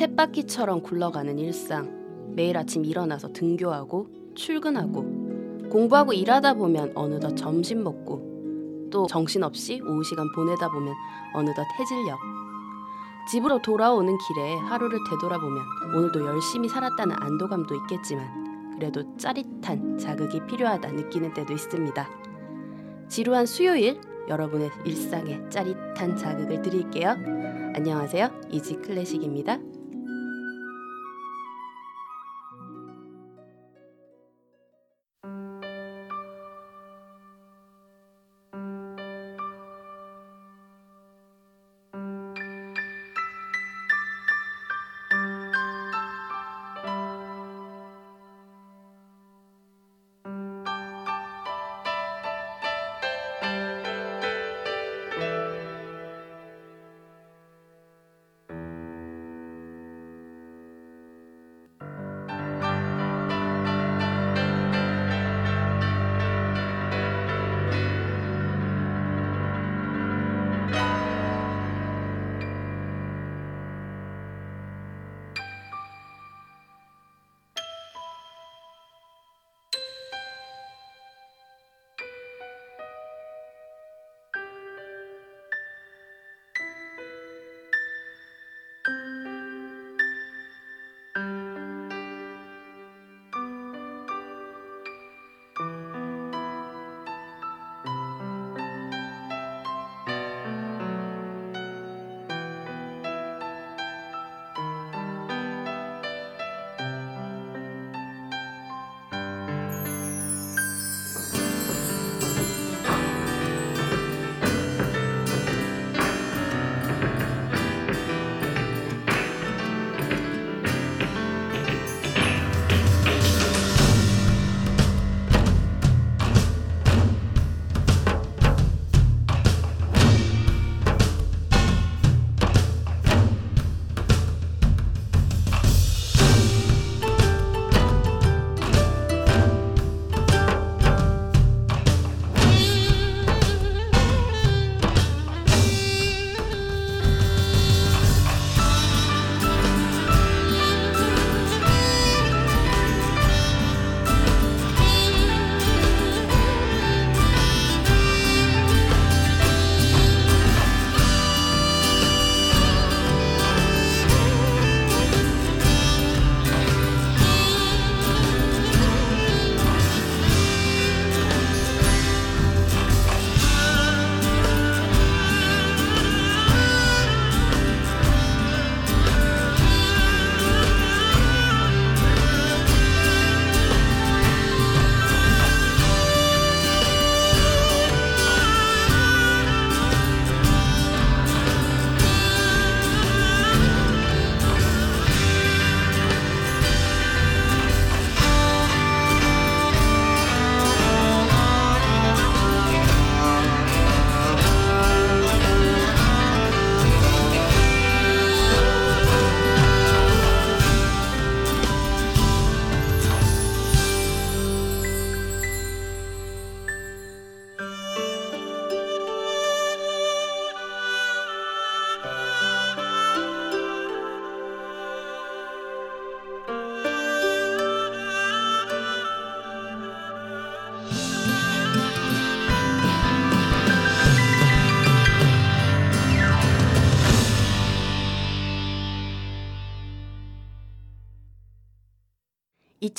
쳇바퀴처럼 굴러가는 일상. 매일 아침 일어나서 등교하고 출근하고 공부하고 일하다 보면 어느덧 점심 먹고 또 정신없이 오후 시간 보내다 보면 어느덧 해질녘. 집으로 돌아오는 길에 하루를 되돌아보면 오늘도 열심히 살았다는 안도감도 있겠지만 그래도 짜릿한 자극이 필요하다 느끼는 때도 있습니다. 지루한 수요일 여러분의 일상에 짜릿한 자극을 드릴게요. 안녕하세요. 이지 클래식입니다.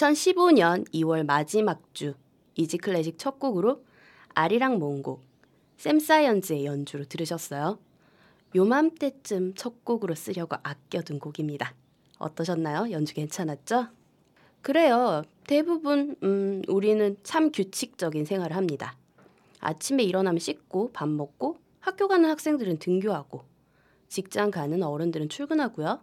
2015년 2월 마지막 주 이지 클래식 첫 곡으로 아리랑 몽곡 샘사이언즈의 연주로 들으셨어요. 요맘때쯤 첫 곡으로 쓰려고 아껴둔 곡입니다. 어떠셨나요? 연주 괜찮았죠? 그래요. 대부분 음, 우리는 참 규칙적인 생활을 합니다. 아침에 일어나면 씻고 밥 먹고 학교 가는 학생들은 등교하고 직장 가는 어른들은 출근하고요.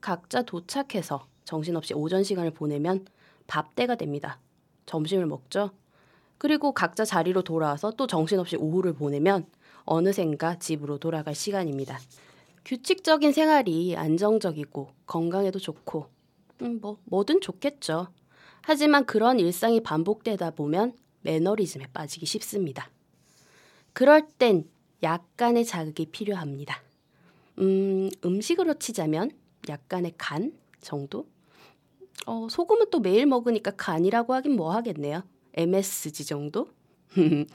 각자 도착해서 정신없이 오전 시간을 보내면 밥 때가 됩니다. 점심을 먹죠. 그리고 각자 자리로 돌아와서 또 정신없이 오후를 보내면 어느샌가 집으로 돌아갈 시간입니다. 규칙적인 생활이 안정적이고 건강에도 좋고 음, 뭐 뭐든 좋겠죠. 하지만 그런 일상이 반복되다 보면 매너리즘에 빠지기 쉽습니다. 그럴 땐 약간의 자극이 필요합니다. 음, 음식으로 치자면 약간의 간 정도? 어, 소금은 또 매일 먹으니까 간이라고 하긴 뭐 하겠네요. MSG 정도?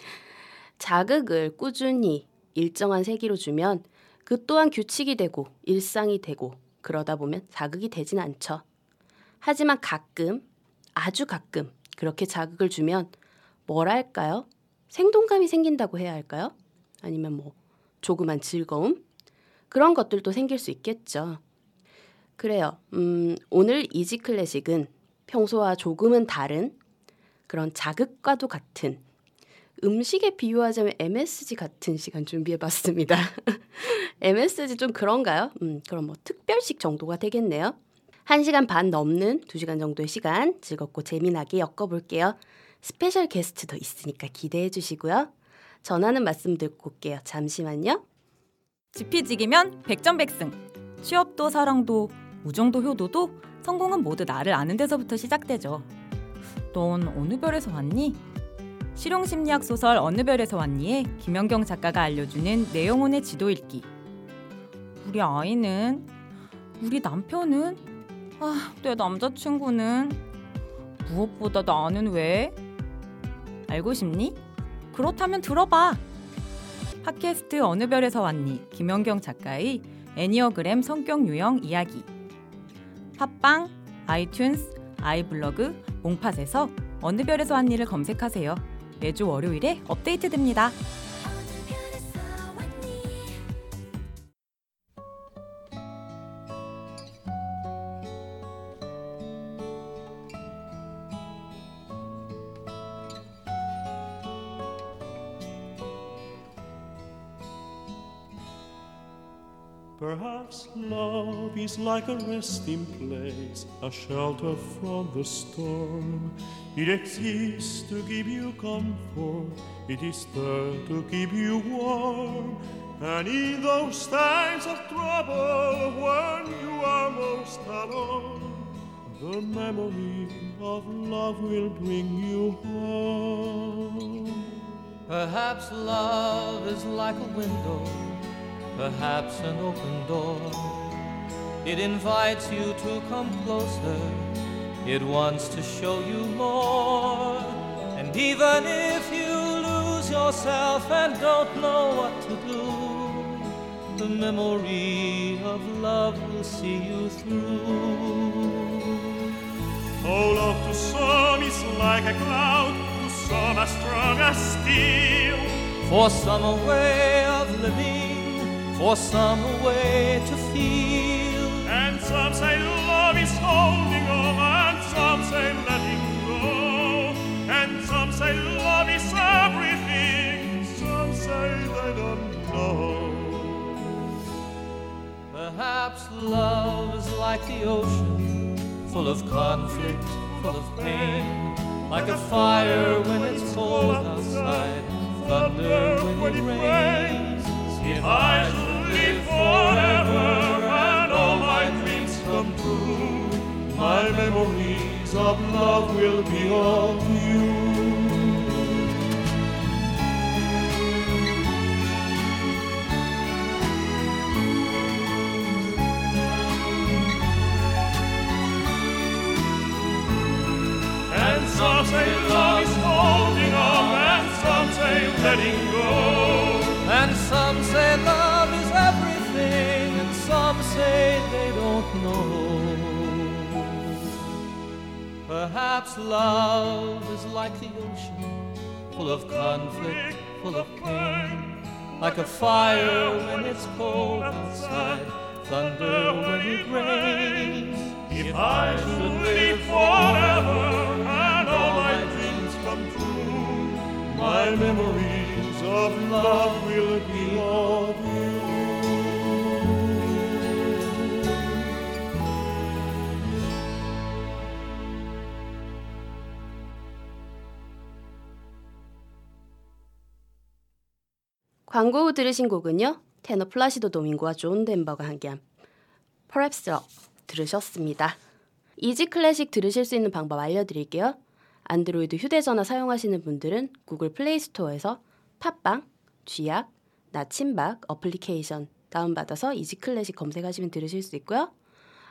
자극을 꾸준히 일정한 세기로 주면 그 또한 규칙이 되고 일상이 되고 그러다 보면 자극이 되진 않죠. 하지만 가끔, 아주 가끔 그렇게 자극을 주면 뭐랄까요? 생동감이 생긴다고 해야 할까요? 아니면 뭐 조그만 즐거움? 그런 것들도 생길 수 있겠죠. 그래요. 음, 오늘 이지 클래식은 평소와 조금은 다른 그런 자극과도 같은 음식에 비유하자면 MSG 같은 시간 준비해 봤습니다. MSG 좀 그런가요? 음, 그럼 뭐 특별식 정도가 되겠네요. 1시간 반 넘는 2시간 정도의 시간 즐겁고 재미나게 엮어볼게요. special guest도 있으니까 기대해 주시고요. 전하는 말씀 듣고 올게요. 잠시만요. 지피지기면 백전백승. 취업도 사랑도 우정도 효도도 성공은 모두 나를 아는 데서부터 시작되죠. 넌 어느 별에서 왔니? 실용심리학 소설 어느 별에서 왔니에 김연경 작가가 알려주는 내 영혼의 지도 읽기. 우리 아이는 우리 남편은 아, 내 남자친구는 무엇보다 나는 왜? 알고 싶니? 그렇다면 들어봐. 팟캐스트 어느 별에서 왔니? 김연경 작가의 애니어그램 성격 유형 이야기. 팟빵, 아이튠스, 아이블로그, 몽팟에서 어느 별에서 왔니를 검색하세요. 매주 월요일에 업데이트됩니다. Like a resting place, a shelter from the storm. It exists to give you comfort, it is there to keep you warm. And in those times of trouble, when you are most alone, the memory of love will bring you home. Perhaps love is like a window perhaps an open door. It invites you to come closer, it wants to show you more. And even if you lose yourself and don't know what to do, the memory of love will see you through. Oh, love to some is like a cloud, to some as strong as steel. For some a way of living for some a way to feel. And some say love is holding on, and some say letting go. And some say love is everything, some say they don't know. Perhaps love is like the ocean, full of conflict, full of pain. Like a fire when it's cold outside, thunder when it rains. If I should live forever my memories of love will be of you. And some say love is holding on, and some say letting go. And some say love is everything, and some say they don't know. Perhaps love is like the ocean, full of conflict, full of pain. Like a fire when it's cold outside, thunder when it rains. If I should live forever and all my dreams come true, my memories of love will be of 광고 후 들으신 곡은요. 테너 플라시도 도밍고와 존 덴버가 함께한 Perhaps Love 들으셨습니다. Easy Classic 들으실 수 있는 방법 알려드릴게요. 안드로이드 휴대전화 사용하시는 분들은 구글 플레이 스토어에서 팟빵, 쥐약, 나침박 어플리케이션 다운받아서 Easy Classic 검색하시면 들으실 수 있고요.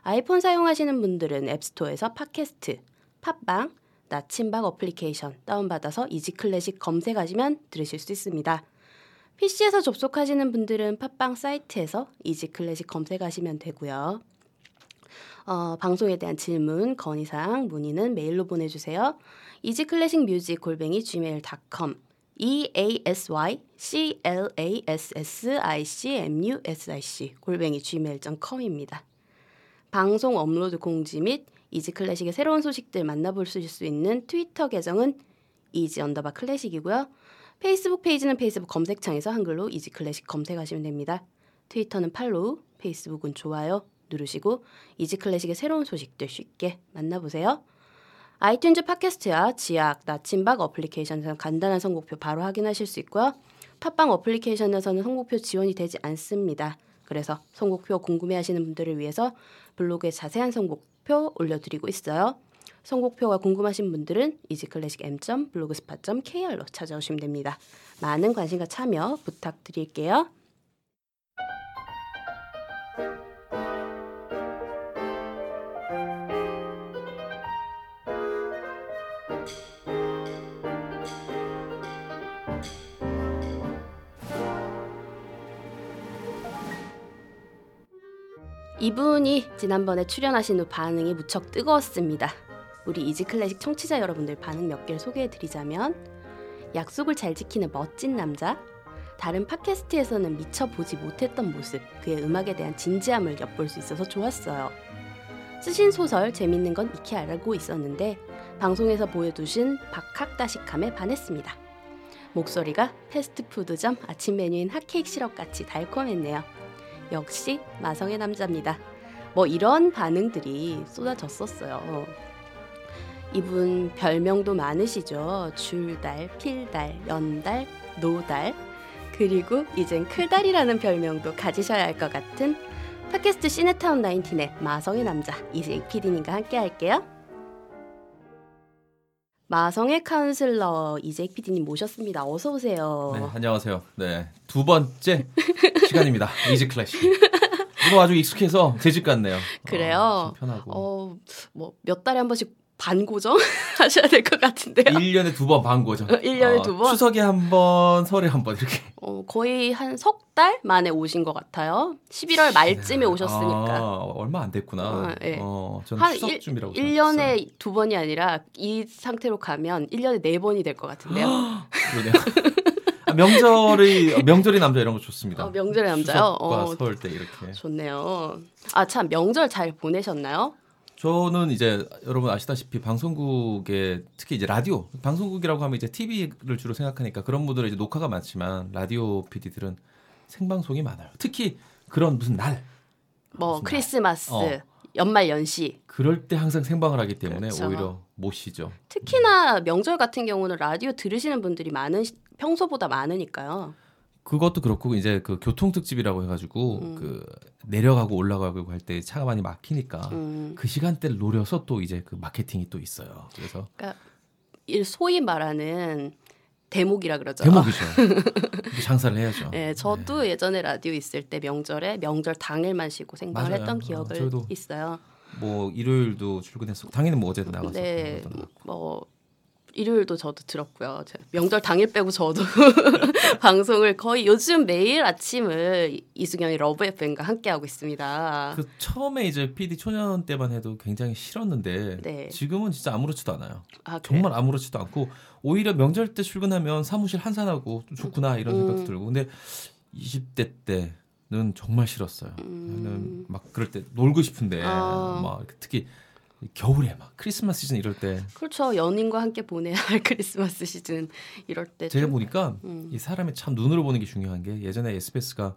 아이폰 사용하시는 분들은 앱스토어에서 팟캐스트, 팟빵, 나침박 어플리케이션 다운받아서 Easy Classic 검색하시면 들으실 수 있습니다. PC에서 접속하시는 분들은 팟빵 사이트에서 Easy Classic 검색하시면 되고요. 어, 방송에 대한 질문, 건의사항, 문의는 메일로 보내주세요. Easy Classic music 골뱅이 gmail.com e a s y c l a s s i c m u s i c 골뱅이 gmail.com입니다. 방송 업로드 공지 및 Easy Classic의 새로운 소식들 만나볼 수 있는 트위터 계정은 Easy underbar Classic이고요. 페이스북 페이지는 페이스북 검색창에서 한글로 이지 클래식 검색하시면 됩니다. 트위터는 follow, 페이스북은 좋아요 누르시고 Easy Classic의 새로운 소식들 쉽게 만나보세요. 아이튠즈 팟캐스트야 쥐약, 나침박 어플리케이션에서 간단한 선곡표 바로 확인하실 수 있고요. 팟빵 어플리케이션에서는 선곡표 지원이 되지 않습니다. 그래서 선곡표 궁금해하시는 분들을 위해서 블로그에 자세한 선곡표 올려드리고 있어요. 선곡표가 궁금하신 분들은 이지클래식 m.blogspot.kr로 찾아오시면 됩니다. 많은 관심과 참여 부탁드릴게요. 이분이 지난번에 출연하신 후 반응이 무척 뜨거웠습니다. 우리 이지클래식 청취자 여러분들 반응 몇 개를 소개해 드리자면 약속을 잘 지키는 멋진 남자 다른 팟캐스트에서는 미처 보지 못했던 모습 그의 음악에 대한 진지함을 엿볼 수 있어서 좋았어요. 쓰신 소설 재밌는 건 익히 알고 있었는데 방송에서 보여두신 박학다식함에 반했습니다. 목소리가 패스트푸드점 아침 메뉴인 핫케이크 시럽같이 달콤했네요. 역시 마성의 남자입니다. 뭐 이런 반응들이 쏟아졌었어요. 이분 별명도 많으시죠. 줄달, 필달, 연달, 노달, 그리고 이젠 클달이라는 별명도 가지셔야 할 것 같은 팟캐스트 시네타운 19의 마성의 남자 이세익 PD님과 함께 할게요. 마성의 카운슬러 이재익 PD님 모셨습니다. 어서 오세요. 네, 안녕하세요. 네, 두 번째 시간입니다. 이지 클래식. 이거 아주 익숙해서 제 집 같네요. 그래요. 어, 편하고. 어, 뭐 몇 달에 한 번씩 반고정 하셔야 될 것 같은데요. 1년에 두 번 반고죠. 1년에 어, 두 번? 추석에 한 번, 설에 한 번 이렇게. 어, 거의 한 석 달 만에 오신 것 같아요. 11월 말쯤에 오셨으니까. 아, 얼마 안 됐구나. 어, 예. 어, 저는 한 추석쯤이라고 1, 생각했어요. 1년에 두 번이 아니라 이 상태로 가면 1년에 네 번이 될 것 같은데요. 그러네요. 아, 명절이 명절이 남자 이런 거 좋습니다. 어, 명절의 남자요? 어, 설때 이렇게. 좋네요. 아, 참, 명절 잘 보내셨나요? 저는 이제 여러분 아시다시피 방송국에 특히 이제 라디오 방송국이라고 하면 이제 TV를 주로 생각하니까 그런 분들은 이제 녹화가 많지만 라디오 PD들은 생방송이 많아요. 특히 그런 무슨 날 뭐, 무슨 날. 크리스마스, 어. 연말 연시. 그럴 때 항상 생방을 하기 때문에 그렇죠. 오히려 못 쉬죠. 특히나 명절 같은 경우는 라디오 들으시는 분들이 많은, 시- 평소보다 많으니까요. 그것도 그렇고 이제 그 교통 특집이라고 해가지고 음. 그 내려가고 올라가고 할 때 차가 많이 막히니까 음, 그 시간대를 노려서 또 이제 그 마케팅이 또 있어요. 그래서 이 소위 말하는 대목이라 그러죠. 대목이죠. 장사를 해야죠. 네, 저도 예전에 라디오 있을 때 명절에 명절 당일만 쉬고 생방을 맞아요. 했던 어, 기억을 저도 있어요. 뭐 일요일도 출근했었고 당연히 뭐 어제도 나갔었고 네. 뭐 일요일도 저도 들었고요. 제- 명절 당일 빼고 저도 방송을 거의 요즘 매일 아침을 이숙영의 러브 FM과 함께 하고 있습니다. 그 처음에 이제 PD 초년 때만 해도 굉장히 싫었는데 네. 지금은 진짜 아무렇지도 않아요. 아? 정말 아무렇지도 않고 오히려 명절 때 출근하면 사무실 한산하고 좀 좋구나 이런 생각도 음. 들고 근데 20대 때는 정말 싫었어요. 음. 막 그럴 때 놀고 싶은데 아. 막 특히 겨울에 막 크리스마스 시즌 이럴 때 그렇죠. 연인과 함께 보내야 할 크리스마스 시즌 이럴 때 제가 좀- 보니까 음. 이 사람이 참 눈으로 보는 게 중요한 게 예전에 SBS가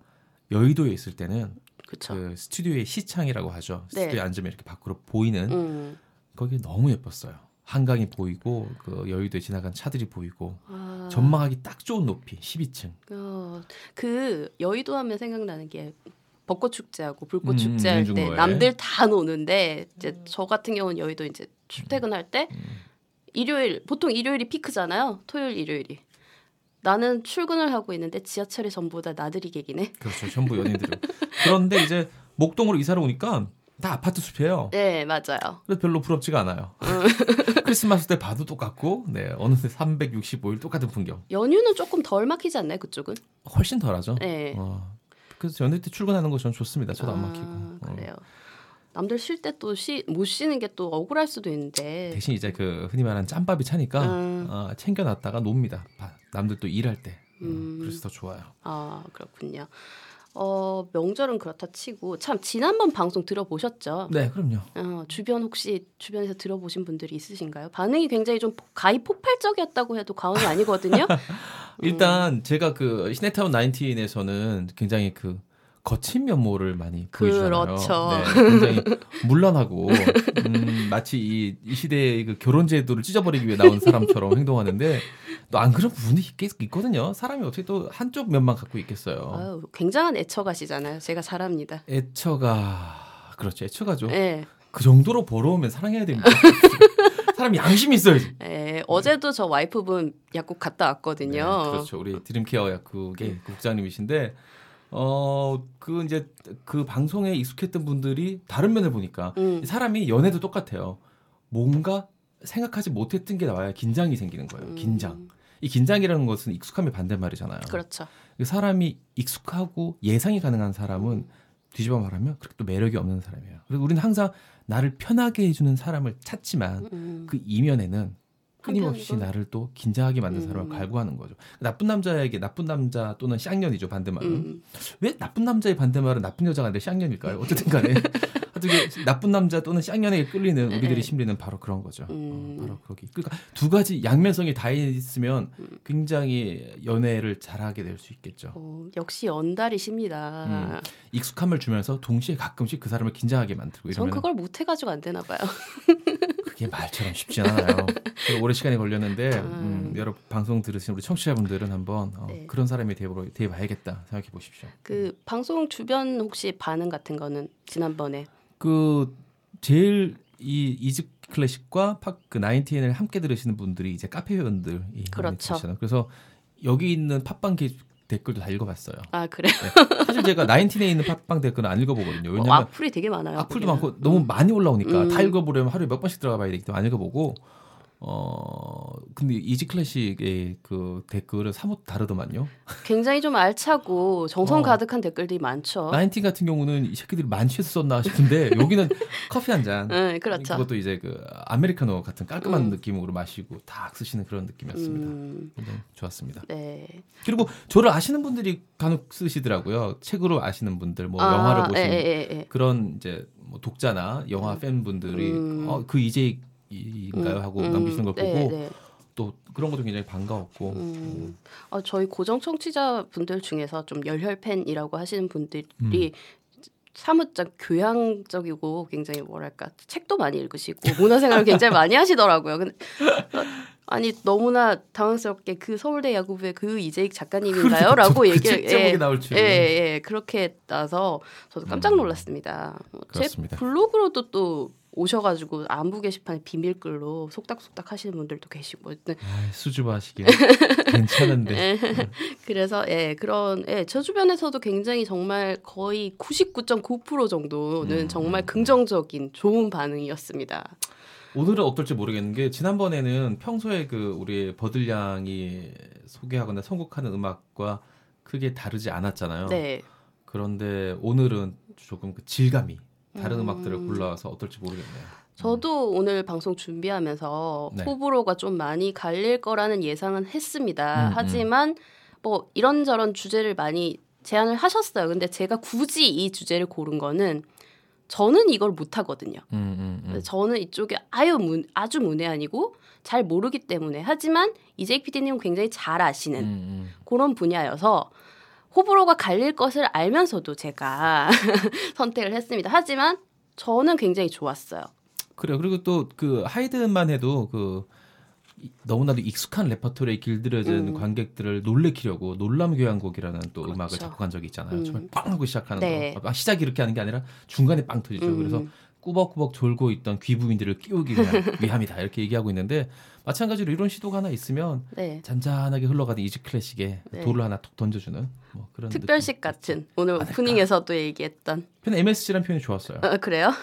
여의도에 있을 때는 그쵸. 그 스튜디오의 시창이라고 하죠. 네. 스튜디오에 앉으면 이렇게 밖으로 보이는 음. 거기 너무 예뻤어요. 한강이 보이고 그 여의도에 지나간 차들이 보이고 아, 전망하기 딱 좋은 높이 12층. 어, 그 여의도 하면 생각나는 게 벚꽃 축제하고 불꽃 음, 축제 할때 윤중로에. 남들 다 노는데 이제 저 같은 경우는 여의도 이제 출퇴근할 때 음. 일요일 보통 일요일이 피크잖아요. 토요일 일요일이. 나는 출근을 하고 있는데 지하철이 전부 다 나들이 객이네. 그렇죠. 전부 연인들이. 그런데 이제 목동으로 이사를 오니까 다 아파트 숲이에요. 네, 맞아요. 그래서 별로 부럽지가 않아요. 크리스마스 때 봐도 똑같고, 네 어느새 365일 똑같은 풍경. 연휴는 조금 덜 막히지 않나요, 그쪽은? 훨씬 덜하죠. 네. 어, 그래서 연휴 때 출근하는 거 저는 좋습니다. 저도 안 막히고. 아, 어. 그래요. 남들 쉴 때 또 못 쉬는 게 또 억울할 수도 있는데. 대신 이제 그 흔히 말하는 짬밥이 차니까 음. 어, 챙겨놨다가 놉니다. 바- 남들 또 일할 때. 어, 음. 그래서 더 좋아요. 아 그렇군요. 어 명절은 그렇다 치고 참 지난번 방송 들어보셨죠? 네, 그럼요. 어, 주변 혹시 주변에서 들어보신 분들이 있으신가요? 반응이 굉장히 좀 폭- 가히 폭발적이었다고 해도 과언이 아니거든요. 일단 제가 그 시네타운 19에서는 굉장히 그 거친 면모를 많이 보여주잖아요. 그렇죠. 네, 굉장히 물란하고 음, 마치 이, 이 시대의 그 결혼 제도를 찢어버리기 위해 나온 사람처럼 행동하는데 또 안 그런 부분이 있, 있거든요. 사람이 어떻게 또 한쪽 면만 갖고 있겠어요. 아유, 굉장한 애처가시잖아요. 제가 사람입니다. 애처가 그렇죠. 애처가죠. 예. 그 정도로 벌어오면 사랑해야 됩니다. 사람 양심이 있어야지. 예, 어제도 저 와이프분 약국 갔다 왔거든요. 네, 그렇죠. 우리 드림케어 약국의 그 국장님이신데 어그 이제 그 방송에 익숙했던 분들이 다른 면을 보니까 음. 사람이 연애도 똑같아요. 뭔가 생각하지 못했던 게 나와야 긴장이 생기는 거예요. 긴장. 이 긴장이라는 것은 익숙함의 반대말이잖아요. 음. 그렇죠. 사람이 익숙하고 예상이 가능한 사람은 뒤집어 말하면 그렇게 또 매력이 없는 사람이에요. 그래서 우리는 항상 나를 편하게 해주는 사람을 찾지만 음. 그 이면에는 끊임없이 한편으로? 나를 또 긴장하게 만든 음. 사람을 갈구하는 거죠. 나쁜 남자에게 나쁜 남자 또는 쌍년이죠 반대말은. 음. 왜 나쁜 남자의 반대말은 나쁜 여자가 아니라 쌍년일까요? 어쨌든 간에 이게 나쁜 남자 또는 쌍년에게 끌리는 우리들의 네. 심리는 바로 그런 거죠. 음. 어, 바로 그러기. 그러니까 두 가지 양면성이 다 있으면 굉장히 연애를 잘하게 될 수 있겠죠. 어, 역시 연달이십니다. 음. 익숙함을 주면서 동시에 가끔씩 그 사람을 긴장하게 만들고 전 이러면 그걸 못 해가지고 안 되나 봐요. 그게 말처럼 쉽지 않아요. 그래서 오래 시간이 걸렸는데 음, 여러분 방송 들으신 우리 청취자분들은 한번 어, 네. 그런 사람이 되어 돼봐야겠다 생각해 보십시오. 그 방송 주변 혹시 반응 같은 거는 지난번에 그 제일 이 이즈 클래식과 팝그 나인틴을 함께 들으시는 분들이 이제 카페 회원들이 많이 그렇죠. 그래서 여기 있는 팟빵 게, 댓글도 다 읽어봤어요. 아 그래 네. 사실 제가 나인틴에 있는 팟빵 댓글은 안 읽어보거든요. 어, 왜냐면 악플이 되게 많아요. 악플도 거기는. 많고 너무 많이 올라오니까 음. 다 읽어보려면 하루에 몇 번씩 들어가 봐야 되기 때문에 안 읽어보고 어 근데 이지 클래식의 그 댓글은 사뭇 다르더만요. 굉장히 좀 알차고 정성 어. 가득한 댓글들이 많죠. 나인틴 같은 경우는 이 새끼들이 만취해서 썼나 싶은데 여기는 커피 한 잔. 네, 그렇죠. 그것도 이제 그 아메리카노 같은 깔끔한 음. 느낌으로 마시고 딱 쓰시는 그런 느낌이었습니다. 음, 좋았습니다. 네. 그리고 저를 아시는 분들이 간혹 쓰시더라고요. 책으로 아시는 분들, 뭐 아, 영화를 보신 예, 예, 예. 그런 이제 뭐 독자나 영화 팬분들이 음. 어, 그 이제 인가요 하고 음, 남기시는 걸 네, 보고 네. 또 그런 것도 굉장히 반가웠고 음. 아, 저희 고정 청취자 분들 중에서 좀 열혈 팬이라고 하시는 분들이 음. 사뭇 좀 교양적이고 굉장히 뭐랄까 책도 많이 읽으시고 문화생활을 굉장히 많이 하시더라고요. 근데 어, 아니 너무나 당황스럽게 그 서울대 야구부의 그 이재익 작가님인가요?라고 그 얘기를 책 제목이 예, 나올 줄은. 예, 예, 그렇게 나서 저도 깜짝 놀랐습니다. 어, 제. 블로그로도 또 오셔가지고 안부 게시판에 비밀글로 속닥속닥 하시는 분들도 계시고 네. 아, 수줍어 하시길 괜찮은데 그래서 예 그런 예저 주변에서도 굉장히 정말 거의 99.9% 정도는 음. 정말 긍정적인 좋은 반응이었습니다. 오늘은 어떨지 모르겠는 게 지난번에는 평소에 그 우리 버들량이 소개하거나 선곡하는 음악과 크게 다르지 않았잖아요. 네. 그런데 오늘은 조금 그 질감이 다른 음. 음. 악들을 골라와서 어떨지 모르겠네요. 저도 오늘 방송 준비하면서 네. 호불호가 좀 많이 갈릴 거라는 예상은 했습니다. 음, 음. 하지만 뭐 이런저런 주제를 많이 제안을 하셨어요. 근데 제가 굳이 이 주제를 고른 거는 저는 이걸 못 하거든요. 음, 음, 음. 저는 이쪽에 아유 문, 아주 문외한이고 잘 모르기 때문에 하지만 이재익 PD님은 굉장히 잘 아시는 음, 음. 그런 분야여서 호불호가 갈릴 것을 알면서도 제가 선택을 했습니다. 하지만 저는 굉장히 좋았어요. 그래요. 그리고 또 그 하이든만 해도 그 이- 너무나도 익숙한 레퍼토리에 길들여진 음. 관객들을 놀래키려고 놀람 교향곡이라는 또 그렇죠. 음악을 작곡한 적이 있잖아요. 음. 처음에 빵 하고 시작하는 네. 거. 아, 시작이 이렇게 하는 게 아니라 중간에 빵 터지죠. 음. 그래서 꾸벅꾸벅 졸고 있던 귀부민들을 깨우기 위함, 위함이다 이렇게 얘기하고 있는데 마찬가지로 이런 시도가 하나 있으면 네. 잔잔하게 흘러가는 이지 클래식에 네. 돌을 하나 톡 던져주는 뭐 그런 특별식 같은 오늘 오프닝에서도 얘기했던 저는 MSG라는 표현이 좋았어요. 어, 그래요?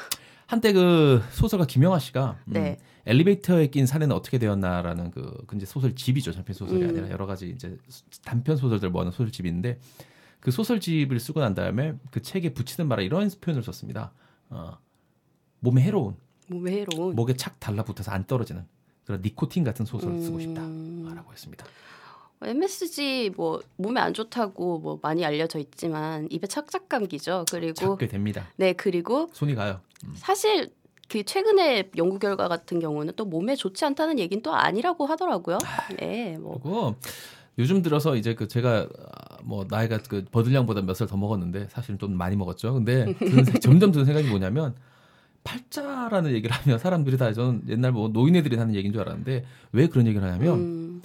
한때 그 소설가 김영하 씨가 음, 네. 엘리베이터에 낀 사내는 어떻게 되었나라는 그 근데 소설 집이죠 장편 소설이 음. 아니라 여러 가지 이제 단편 소설들 모아놓은 소설집인데 그 소설집을 쓰고 난 다음에 그 책에 붙이는 말에 이런 표현을 썼습니다. 어, 몸에 해로운 몸에 해로운 목에 착 달라붙어서 안 떨어지는 그런 니코틴 같은 소설을 쓰고 음. 싶다라고 했습니다. MSG 뭐 몸에 안 좋다고 뭐 많이 알려져 있지만 입에 착착 감기죠. 그리고 찾게 됩니다. 네 그리고 손이 가요. 사실 그 최근에 연구 결과 같은 경우는 또 몸에 좋지 않다는 얘기는 또 아니라고 하더라고요. 네, 뭐 그리고 요즘 들어서 이제 그 제가 아, 뭐 나이가 그 버들량보다 몇 살 더 먹었는데 사실은 좀 많이 먹었죠. 근데 드는 생- 점점 드는 생각이 뭐냐면 팔자라는 얘기를 하면 사람들이 다 저는 옛날 뭐 노인애들이 하는 얘기인 줄 알았는데 왜 그런 얘기를 하냐면 음,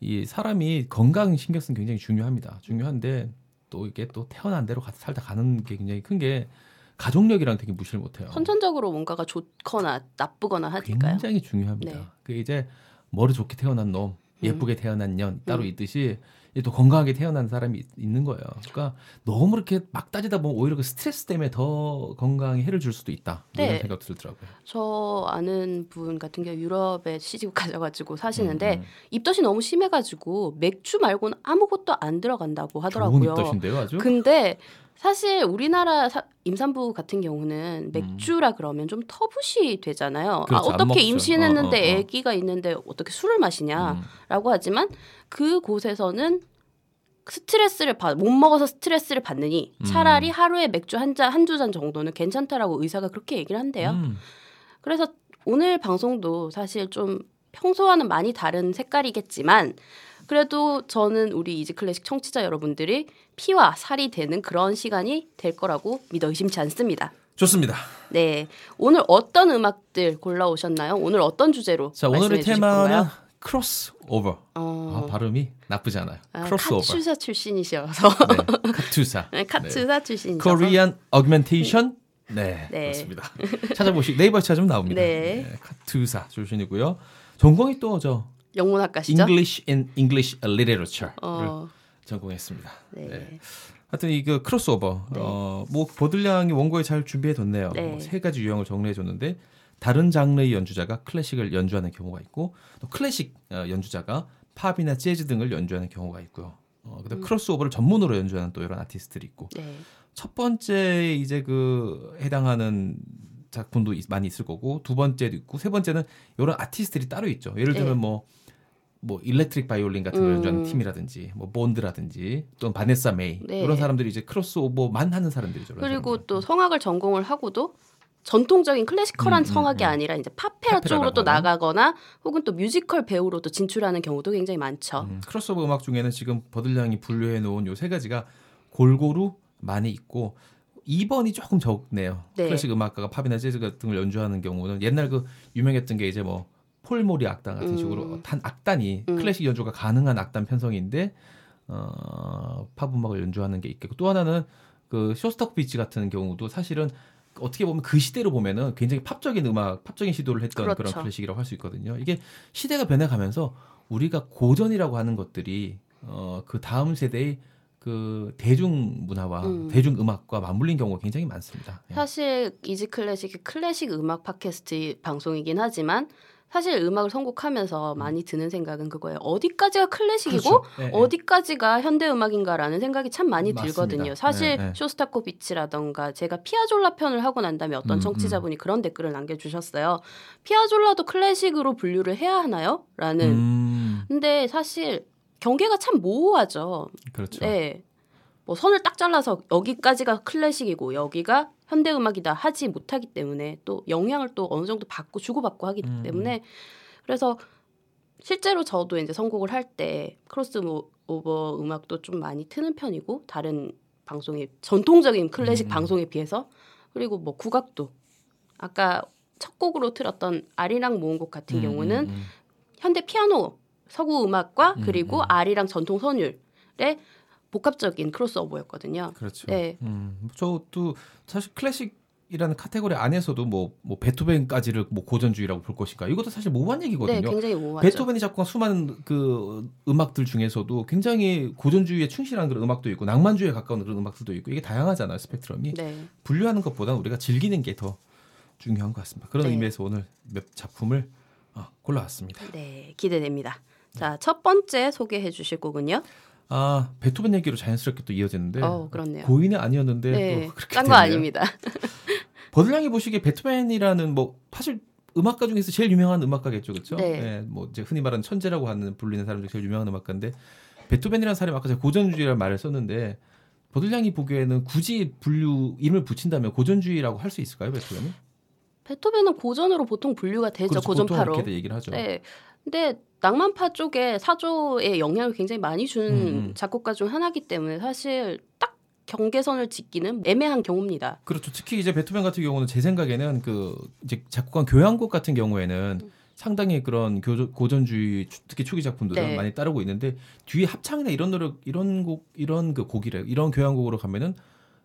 이 사람이 건강 신경 쓰는 게 굉장히 중요합니다. 중요한데 또 이게 또 태어난 대로 가- 살다 가는 게 굉장히 큰 게 가족력이랑 되게 무시를 못해요. 선천적으로 뭔가가 좋거나 나쁘거나 하니까요. 굉장히 중요합니다. 네. 그 이제 머리 좋게 태어난 놈, 예쁘게 태어난 년 따로 음. 있듯이 이 또 건강하게 태어난 사람이 있- 있는 거예요. 그러니까 너무 이렇게 막 따지다 보면 오히려 그 스트레스 때문에 더 건강에 해를 줄 수도 있다. 뭐 네. 이런 생각 들더라고요. 저 아는 분 같은 경우 유럽에 시집 가셔가지고 사시는데 음, 음. 입덧이 너무 심해가지고 맥주 말고는 아무것도 안 들어간다고 하더라고요. 입덧인데요, 아주. 근데 사실 우리나라 사- 임산부 같은 경우는 맥주라 그러면 좀 터부시 되잖아요. 음. 그렇죠, 아, 안 어떻게. 임신했는데 어, 어, 어. 아기가 있는데 어떻게 술을 마시냐라고 음. 하지만 그 곳에서는 스트레스를 받, 못 먹어서 스트레스를 받느니 음. 차라리 하루에 맥주 한 잔, 한두 잔 정도는 괜찮다라고 의사가 그렇게 얘기를 한대요. 음. 그래서 오늘 방송도 사실 좀 평소와는 많이 다른 색깔이겠지만 그래도 저는 우리 이지 클래식 청취자 여러분들이 피와 살이 되는 그런 시간이 될 거라고 믿어 의심치 않습니다. 좋습니다. 네. 오늘 어떤 음악들 골라오셨나요? 오늘 어떤 주제로 자, 말씀해 오늘의 주실 테마는 건가요? 크로스 오버. 어, 아, 발음이 나쁘지 않아요. 아, 크로스 오버. 카투사 출신이셔서 네, 카투사. 네, 카투사 출신이셔서 Korean Augmentation 네, 네. 그렇습니다. 찾아보시 네이버 찾으면 나옵니다. 네. 카투사 출신이고요. 전공이 또 저 영문학과시죠? English and English Literature를 어, 전공했습니다. 네. 네. 하여튼 이 그 크로스오버 네. 어 뭐 버들량이 원고에 잘 준비해 뒀네요. 네. 뭐 세 가지 유형을 정리해 줬는데 다른 장르의 연주자가 클래식을 연주하는 경우가 있고 또 클래식 어, 연주자가 팝이나 재즈 등을 연주하는 경우가 있고요. 어, 그다음 크로스오버를 전문으로 연주하는 또 이런 아티스트들이 있고 네. 첫 번째 이제 그 해당하는 작품도 있- 많이 있을 거고 두 번째도 있고 세 번째는 이런 아티스트들이 따로 있죠. 예를 들면 네. 뭐뭐 electric 바이올린 같은 걸 음. 연주하는 팀이라든지 뭐 본드라든지 또는 바네사 메이 네. 이런 사람들이 이제 크로스오버만 하는 사람들이죠. 그리고 사람들. 또 성악을 전공을 하고도 전통적인 classical한 음, 음, 성악이 음. 아니라 이제 파페라 쪽으로 또? 나가거나 혹은 또 뮤지컬 배우로도 진출하는 경우도 굉장히 많죠. 음, 크로스오버 음악 중에는 지금 버들량이 분류해 놓은 요 세 가지가 골고루 많이 있고 2번이 조금 적네요. 네. 클래식 음악가가 팝이나 재즈 같은 걸 연주하는 경우는 옛날 그 유명했던 게 이제 뭐 폴 모리아 악단 같은 음. 식으로 단 악단이 음. 클래식 연주가 가능한 악단 편성인데 어, 팝 음악을 연주하는 게 있겠고 또 하나는 그 쇼스타코비치 같은 경우도 사실은 어떻게 보면 그 시대로 보면은 굉장히 팝적인 음악, 팝적인 시도를 했던 그런 그렇죠. 클래식이라고 할 수 있거든요. 이게 시대가 변해가면서 우리가 고전이라고 하는 것들이 어, 그 다음 세대의 그 대중 문화와 음. 대중 음악과 맞물린 경우가 굉장히 많습니다. 예. 사실 이지 클래식이 클래식 음악 팟캐스트 방송이긴 하지만 사실 음악을 선곡하면서 많이 드는 생각은 그거예요. 어디까지가 클래식이고 음. 그렇죠. 예, 예. 어디까지가 현대 음악인가라는 생각이 참 많이 맞습니다. 들거든요. 사실 네, 네. 쇼스타코비치라던가 제가 피아졸라 편을 하고 난 다음에 어떤 음, 청취자분이 그런 댓글을 남겨주셨어요. 피아졸라도 클래식으로 분류를 해야 하나요? 라는. 음, 근데 사실 경계가 참 모호하죠. 그렇죠. 네. 뭐 선을 딱 잘라서 여기까지가 클래식이고 여기가 현대 음악이다 하지 못하기 때문에 또 영향을 또 어느 정도 받고 주고받고 하기 음. 때문에 그래서 실제로 저도 이제 선곡을 할 때 크로스 모- 오버 음악도 좀 많이 트는 편이고 다른 방송의 전통적인 클래식 음. 방송에 비해서 그리고 뭐 국악도 아까 첫 곡으로 틀었던 아리랑 모음곡 같은 음, 경우는 음, 음. 현대 피아노 서구 음악과 음, 그리고 음. 아리랑 전통 선율의 복합적인 크로스오버였거든요. 그렇죠. 네. 음, 저도 사실 클래식 이라는 카테고리 안에서도 뭐, 뭐 베토벤까지를 뭐 고전주의라고 볼 것인가 이것도 사실 모호한 네, 얘기거든요. 굉장히 모호하죠. 베토벤이 작곡한 수많은 그 음악들 중에서도 굉장히 고전주의에 충실한 그런 음악도 있고 낭만주의에 가까운 그런 음악들도 있고 이게 다양하잖아요 스펙트럼이 네. 분류하는 것보다 우리가 즐기는 게 더 중요한 것 같습니다. 그런 네. 의미에서 오늘 몇 작품을 어, 골라왔습니다. 네, 기대됩니다. 자, 첫 번째 소개해 주실 곡은요? 아 베토벤 얘기로 자연스럽게 또 이어지는데 어. 고인은 아니었는데 네, 또 그렇게 딴거 됐네요. 아닙니다. 버들량이 보시기에 베토벤이라는 뭐 사실 음악가 중에서 제일 유명한 음악가겠죠, 그렇죠? 네. 뭐 이제 흔히 말하는 천재라고 하는 불리는 사람 중에 제일 유명한 음악가인데 베토벤이라는 사람이 아까 제가 고전주의라는 말을 썼는데 버들량이 보기에는 굳이 분류 이름을 붙인다면 고전주의라고 할 수 있을까요, 베토벤이? 베토벤은 고전으로 보통 분류가 되죠. 그렇죠, 고전파로. 그렇게 얘기를 하죠. 네. 근데 낭만파 쪽에 사조에 영향을 굉장히 많이 준 음, 음. 작곡가 중 하나이기 때문에 사실 딱 경계선을 짓기는 애매한 경우입니다. 그렇죠. 특히 이제 베토벤 같은 경우는 제 생각에는 그 이제 작곡한 교향곡 같은 경우에는 상당히 그런 교, 고전주의 특히 초기 작품들을 네. 많이 따르고 있는데 뒤에 합창이나 이런 노래 이런 곡 이런 그 곡이래 이런 교향곡으로 가면은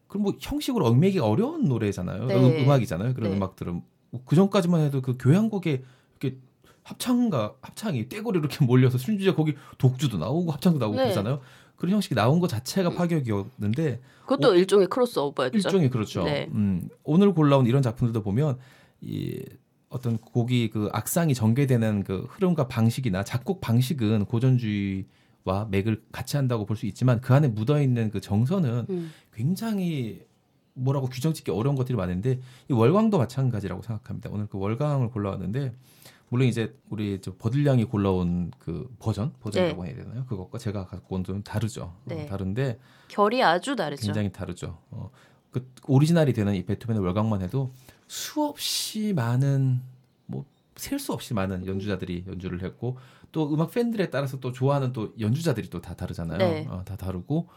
그럼 뭐 형식으로 얽매기가 어려운 노래잖아요. 네. 음, 악이잖아요 그런 네. 음악들은 그 전까지만 해도 그 교향곡에 이렇게 합창과 합창이 떼고리 이렇게 몰려서 심지어 거기 독주도 나오고 합창도 나오고 네. 그러잖아요. 그런 형식이 나온 것 자체가 파격이었는데 그것도 일종의 크로스오버였죠. 일종의 그렇죠. 네. 음, 오늘 골라온 이런 작품들도 보면 이 어떤 곡이 그 악상이 전개되는 그 흐름과 방식이나 작곡 방식은 고전주의와 맥을 같이 한다고 볼 수 있지만 그 안에 묻어 있는 그 정서는 음. 굉장히 뭐라고 규정짓기 어려운 것들이 많은데 이 월광도 마찬가지라고 생각합니다. 오늘 그 월광을 골라왔는데 물론 이제 우리 저 버들량이 골라온 그 버전 버전이라고 해야 되나요? 그것과 제가 갖고 온 좀 다르죠. 네. 어, 다른데 결이 아주 다르죠. 굉장히 다르죠. 어, 그 오리지널이 되는 이 베토벤의 월광만 해도 수없이 많은 뭐 셀 수 없이 많은 연주자들이 연주를 했고 또 음악 팬들에 따라서 또 좋아하는 또 연주자들이 또 다 다르잖아요. 네. 어, 다 다르고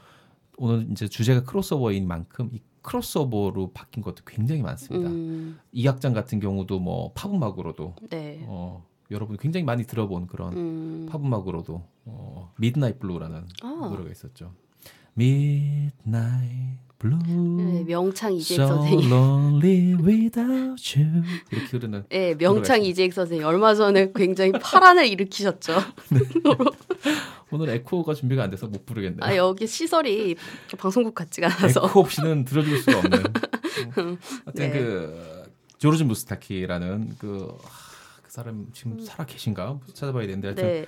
오늘 이제 주제가 크로스오버인 만큼 이 크로스오버로 바뀐 것도 굉장히 많습니다. 음, 이 악장 같은 경우도 뭐 팝음악으로도 네. 어, 여러분 굉장히 많이 들어본 그런 음, 팝음악으로도 어, Midnight Blue라는 아. 노래가 있었죠. Midnight Blue. 네, 명창 이재익 so 선생님. lonely without you. 이렇게 흐르는. 네, 명창 이재익 선생님 얼마 전에 굉장히 파란을 일으키셨죠. 오늘 에코가 준비가 안 돼서 못 부르겠네요. 아 여기 시설이 방송국 같지가 않아서. 에코 없이는 들어줄 수가 없는. 음. 하여튼 네. 그 조르즈 무스타키라는 그, 아, 그 사람 지금 살아 계신가 찾아봐야 되는데 하여튼 음. 네,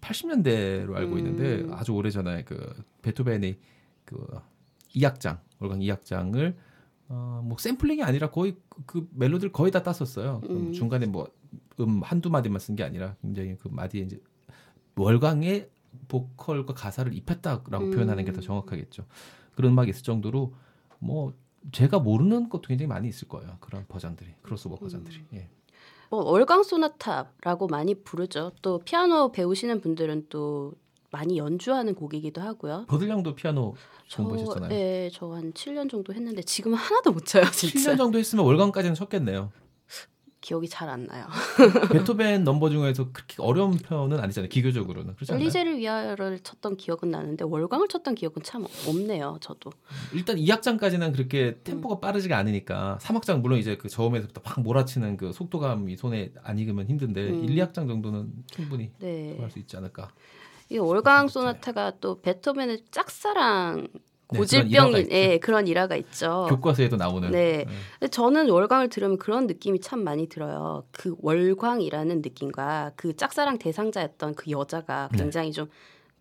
80년대로 알고 있는데 음. 아주 오래 전에 그 베토벤의 그 2악장 월광 2악장을 어, 뭐 샘플링이 아니라 거의 그, 그 멜로디를 거의 다 땄었어요. 음. 중간에 뭐 음 한두 마디만 쓴 게 아니라 굉장히 그 마디에 이제 월광의 보컬과 가사를 입혔다라고 음. 표현하는 게 더 정확하겠죠. 그런 음악이 있을 정도로 뭐 제가 모르는 것도 굉장히 많이 있을 거예요. 그런 버전들이 크로스오버 버전들이. 음. 예. 뭐 월광 소나타라고 많이 부르죠. 또 피아노 배우시는 분들은 또 많이 연주하는 곡이기도 하고요. 버들량도 피아노 공부하셨잖아요. 네, 저 한 7년 정도 했는데 지금 은 하나도 못 쳐요, 진짜. 7년 정도 했으면 월광까지는 쳤겠네요. 기억이 잘 안 나요. 베토벤 넘버 중에서 그렇게 어려운 편은 아니잖아요. 기교적으로는 그렇지 않나요? 엘리제를 위하여를 쳤던 기억은 나는데 월광을 쳤던 기억은 참 없네요, 저도. 일단 2악장까지는 그렇게 템포가 빠르지가 않으니까 3악장 물론 이제 그 저음에서부터 막 몰아치는 그 속도감이 손에 안 익으면 힘든데 음. 1, 2악장 정도는 충분히 네. 할수 있지 않을까. 이 월광 소나타가 또 베토벤의 짝사랑 네, 고질병인 있죠. 예, 그런 일화가 있죠. 교과서에도 나오는. 네. 네. 저는 월광을 들으면 그런 느낌이 참 많이 들어요. 그 월광이라는 느낌과 그 짝사랑 대상자였던 그 여자가 네. 굉장히 좀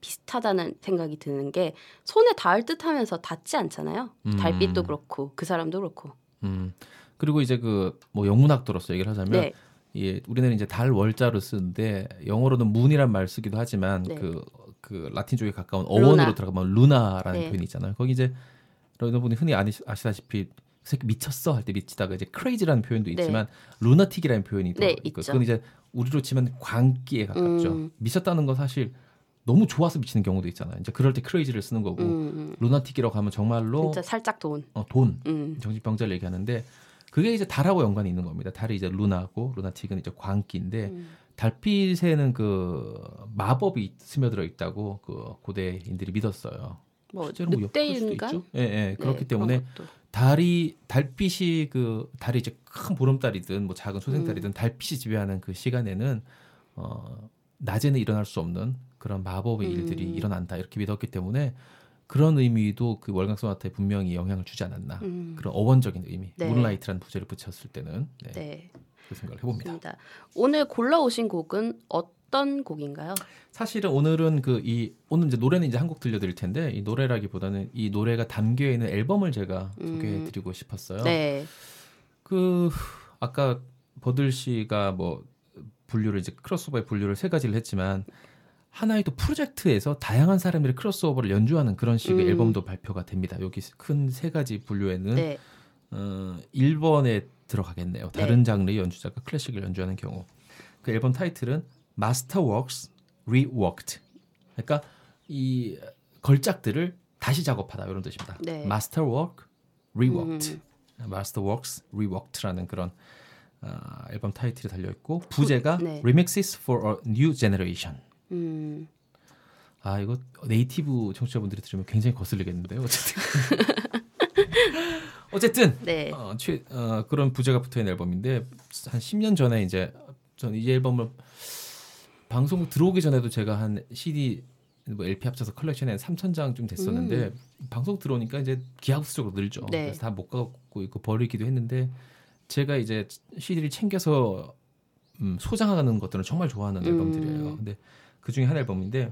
비슷하다는 생각이 드는 게 손에 닿을 듯 하면서 닿지 않잖아요. 음. 달빛도 그렇고 그 사람도 그렇고. 음. 그리고 이제 그 뭐 영문학도로서 얘기를 하자면 네, 예, 우리는 이제 달 월자로 쓰는데 영어로는 문이란 말 쓰기도 하지만 네. 그, 그 라틴 쪽에 가까운 루나. 어원으로 들어가면 루나라는 네. 표현이 있잖아요. 거기 이제 여러분이 흔히 아시, 아시다시피 그 새끼 미쳤어 할 때 미치다가 이제 crazy라는 표현도 네. 있지만 루나틱이라는 표현이 또 네, 있고. 그건 이제 우리로 치면 광기에 가깝죠. 음. 미쳤다는 건 사실 너무 좋아서 미치는 경우도 있잖아요. 이제 그럴 때 crazy를 쓰는 거고 음, 음. 루나틱이라고 하면 정말로 진짜 살짝 돈. 어, 돈 음. 정신병자를 얘기하는데 그게 이제 달하고 연관이 있는 겁니다. 달이 이제 루나고 루나틱은 이제 광기인데 음. 달빛에는 그 마법이 스며들어 있다고 그 고대인들이 믿었어요. 뭐 실제로 뭐 늑대인간. 예, 예. 그렇기 네, 때문에. 달이 달빛이 그 달이 이제 큰 보름달이든 뭐 작은 소생달이든 음. 달빛이 지배하는 그 시간에는 어 낮에는 일어날 수 없는 그런 마법의 음. 일들이 일어난다 이렇게 믿었기 때문에 그런 의미도 그 월광 소나타에 분명히 영향을 주지 않았나 음, 그런 어원적인 의미 네. 문라이트라는 부제를 붙였을 때는 네, 네, 그 생각을 해봅니다. 좋습니다. 오늘 골라오신 곡은 어떤 곡인가요? 사실은 오늘은 그 이 오늘 이제 노래는 이제 한 곡 들려드릴 텐데 이 노래라기보다는 이 노래가 담겨 있는 앨범을 제가 음. 소개해드리고 싶었어요. 네, 그 아까 버들 씨가 뭐 분류를 이제 크로스오버의 분류를 세 가지를 했지만 하나의 또 프로젝트에서 다양한 사람들이 크로스오버를 연주하는 그런 식의 음. 앨범도 발표가 됩니다. 여기 큰 세 가지 분류에는 네, 어, 1번에 들어가겠네요. 다른 장르의 연주자가 클래식을 연주하는 경우. 그 앨범 타이틀은 Masterworks Reworked. 그러니까 이 걸작들을 다시 작업하다 이런 뜻입니다. 네. Masterwork Reworked. 음. Masterworks Reworked라는 그런 어, 앨범 타이틀이 달려 있고 부제가 네. Remixes for a New Generation. 음, 아 이거 네이티브 청취자분들이 들으면 굉장히 거슬리겠는데요. 어쨌든 어쨌든 네, 어, 최, 어, 그런 부제가 붙어 있는 앨범인데 한 10년 전에 이제 저는 이 앨범을 방송 들어오기 전에도 제가 한 CD 뭐 LP 합쳐서 컬렉션에 한 3천 장쯤 됐었는데 방송 들어오니까 이제 기하급수적으로 늘죠. 음. 네. 그래서 다 못 갖고 있고 버리기도 했는데 제가 이제 CD를 챙겨서 음, 소장하는 것들은 정말 좋아하는 음. 앨범들이에요. 근데 그 중에 한 앨범인데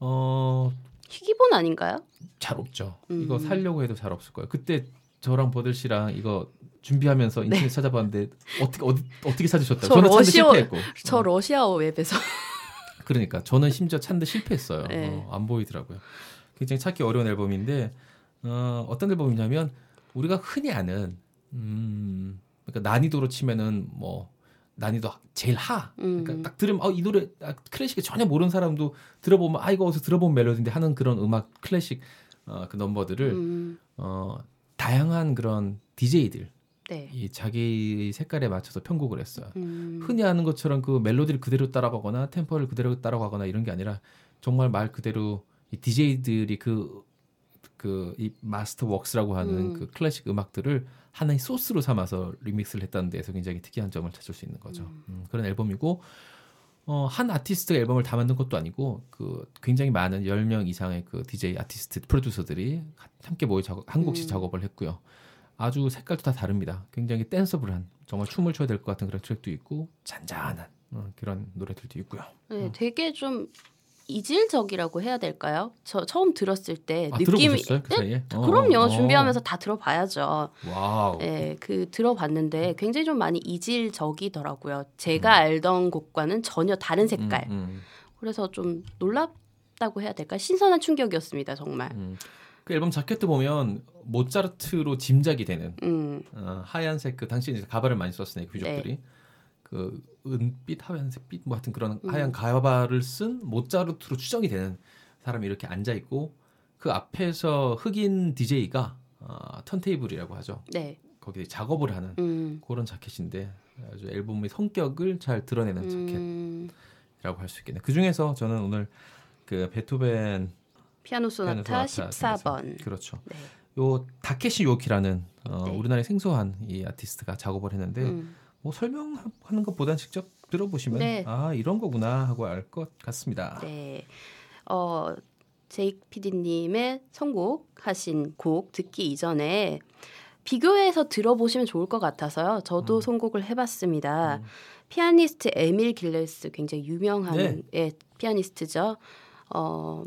어 희귀본 아닌가요? 잘 없죠. 음. 이거 살려고 해도 잘 없을 거예요. 그때 저랑 버들 씨랑 이거 준비하면서 인터넷 찾아봤는데 어떻게 어디, 어떻게 찾으셨다고? 네. 저 러시아- 실패했고. 저 어, 러시아어 웹에서 그러니까 저는 심지어 찾는데 실패했어요. 네. 어, 안 보이더라고요. 굉장히 찾기 어려운 앨범인데 어, 어떤 앨범이냐면 우리가 흔히 아는 음, 그러니까 난이도로 치면은 뭐 난이도 제일 하. 그러니까 음. 딱 들으면 어, 이 노래 아, 클래식을 전혀 모르는 사람도 들어보면 아 이거 어디서 들어본 멜로디인데 하는 그런 음악 클래식 어, 그 넘버들을 음, 어, 다양한 그런 DJ들 네, 이 자기 색깔에 맞춰서 편곡을 했어요. 음, 흔히 하는 것처럼 그 멜로디를 그대로 따라가거나 템포를 그대로 따라가거나 이런 게 아니라 정말 말 그대로 이 DJ들이 그 그 이 마스터 웍스라고 하는 음. 그 클래식 음악들을 하나의 소스로 삼아서 리믹스를 했다는 데에서 굉장히 특이한 점을 찾을 수 있는 거죠. 음, 그런 앨범이고 어, 한 아티스트가 앨범을 다 만든 것도 아니고 그 굉장히 많은 10명 이상의 그 DJ 아티스트 프로듀서들이 함께 모여 작업 한 곡씩 음. 작업을 했고요. 아주 색깔도 다 다릅니다. 굉장히 danceable한 정말 춤을 춰야 될 것 같은 그런 트랙도 있고 잔잔한 어, 그런 노래들도 있고요. 네, 되게 좀 이질적이라고 해야 될까요? 저 처음 들었을 때 아, 느낌이? 그 네? 어, 그럼요. 어. 준비하면서 다 들어봐야죠. 와우. 네, 그 들어봤는데 굉장히 좀 많이 이질적이더라고요. 제가 알던 곡과는 전혀 다른 색깔. 음, 음, 그래서 좀 놀랍다고 해야 될까? 신선한 충격이었습니다, 정말. 음. 그 앨범 자켓도 보면 모차르트로 짐작이 되는 음, 어, 하얀색 그 당시 이제 가발을 많이 썼으니까 네. 귀족들이 그 은빛 하얀색빛 뭐 하여튼 그런 음. 하얀 가발을 쓴 모차르트로 추정이 되는 사람이 이렇게 앉아 있고 그 앞에서 흑인 DJ가 어, 턴테이블이라고 하죠. 네, 거기에 작업을 하는 음, 그런 자켓인데 아주 앨범의 성격을 잘 드러내는 자켓이라고 음, 할수 있겠네요. 그 중에서 저는 오늘 그 베토벤 피아노 소나타 소나타 14번. 중에서 그렇죠. 네. 요 다케시 요키라는 어, 네. 우리나라의 생소한 이 아티스트가 작업을 했는데 음, 뭐 설명하는 것보단 직접 들어보시면 네. 아 이런 거구나 하고 알 것 같습니다. 네. 어, 제이크 PD님의 선곡하신 곡 듣기 이전에 비교해서 들어보시면 좋을 것 같아서요. 저도 음. 선곡을 해봤습니다. 음. 피아니스트 에밀 길레스 굉장히 유명한 네. 예, 피아니스트죠. 어,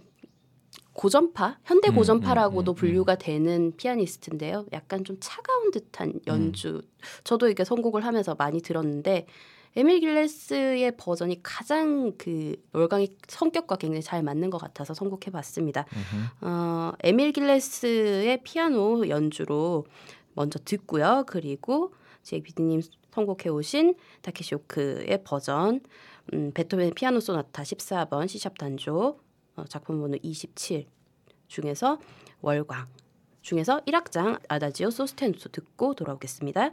고전파, 현대 음, 고전파라고도 음, 음, 분류가 되는 피아니스트인데요. 약간 좀 차가운 듯한 연주. 저도 이게 선곡을 하면서 많이 들었는데 에밀 길레스의 버전이 가장 그 월광의 성격과 굉장히 잘 맞는 것 같아서 선곡해봤습니다. 음흠. 어, 에밀 길레스의 피아노 연주로 먼저 듣고요. 그리고 제 비디님 선곡해 오신 다케시 오크의 버전 음, 베토벤 피아노 소나타 14번 C샵 단조 어, 작품 번호 27 중에서 월광 중에서 1악장 아다지오 소스테누소 듣고 돌아오겠습니다.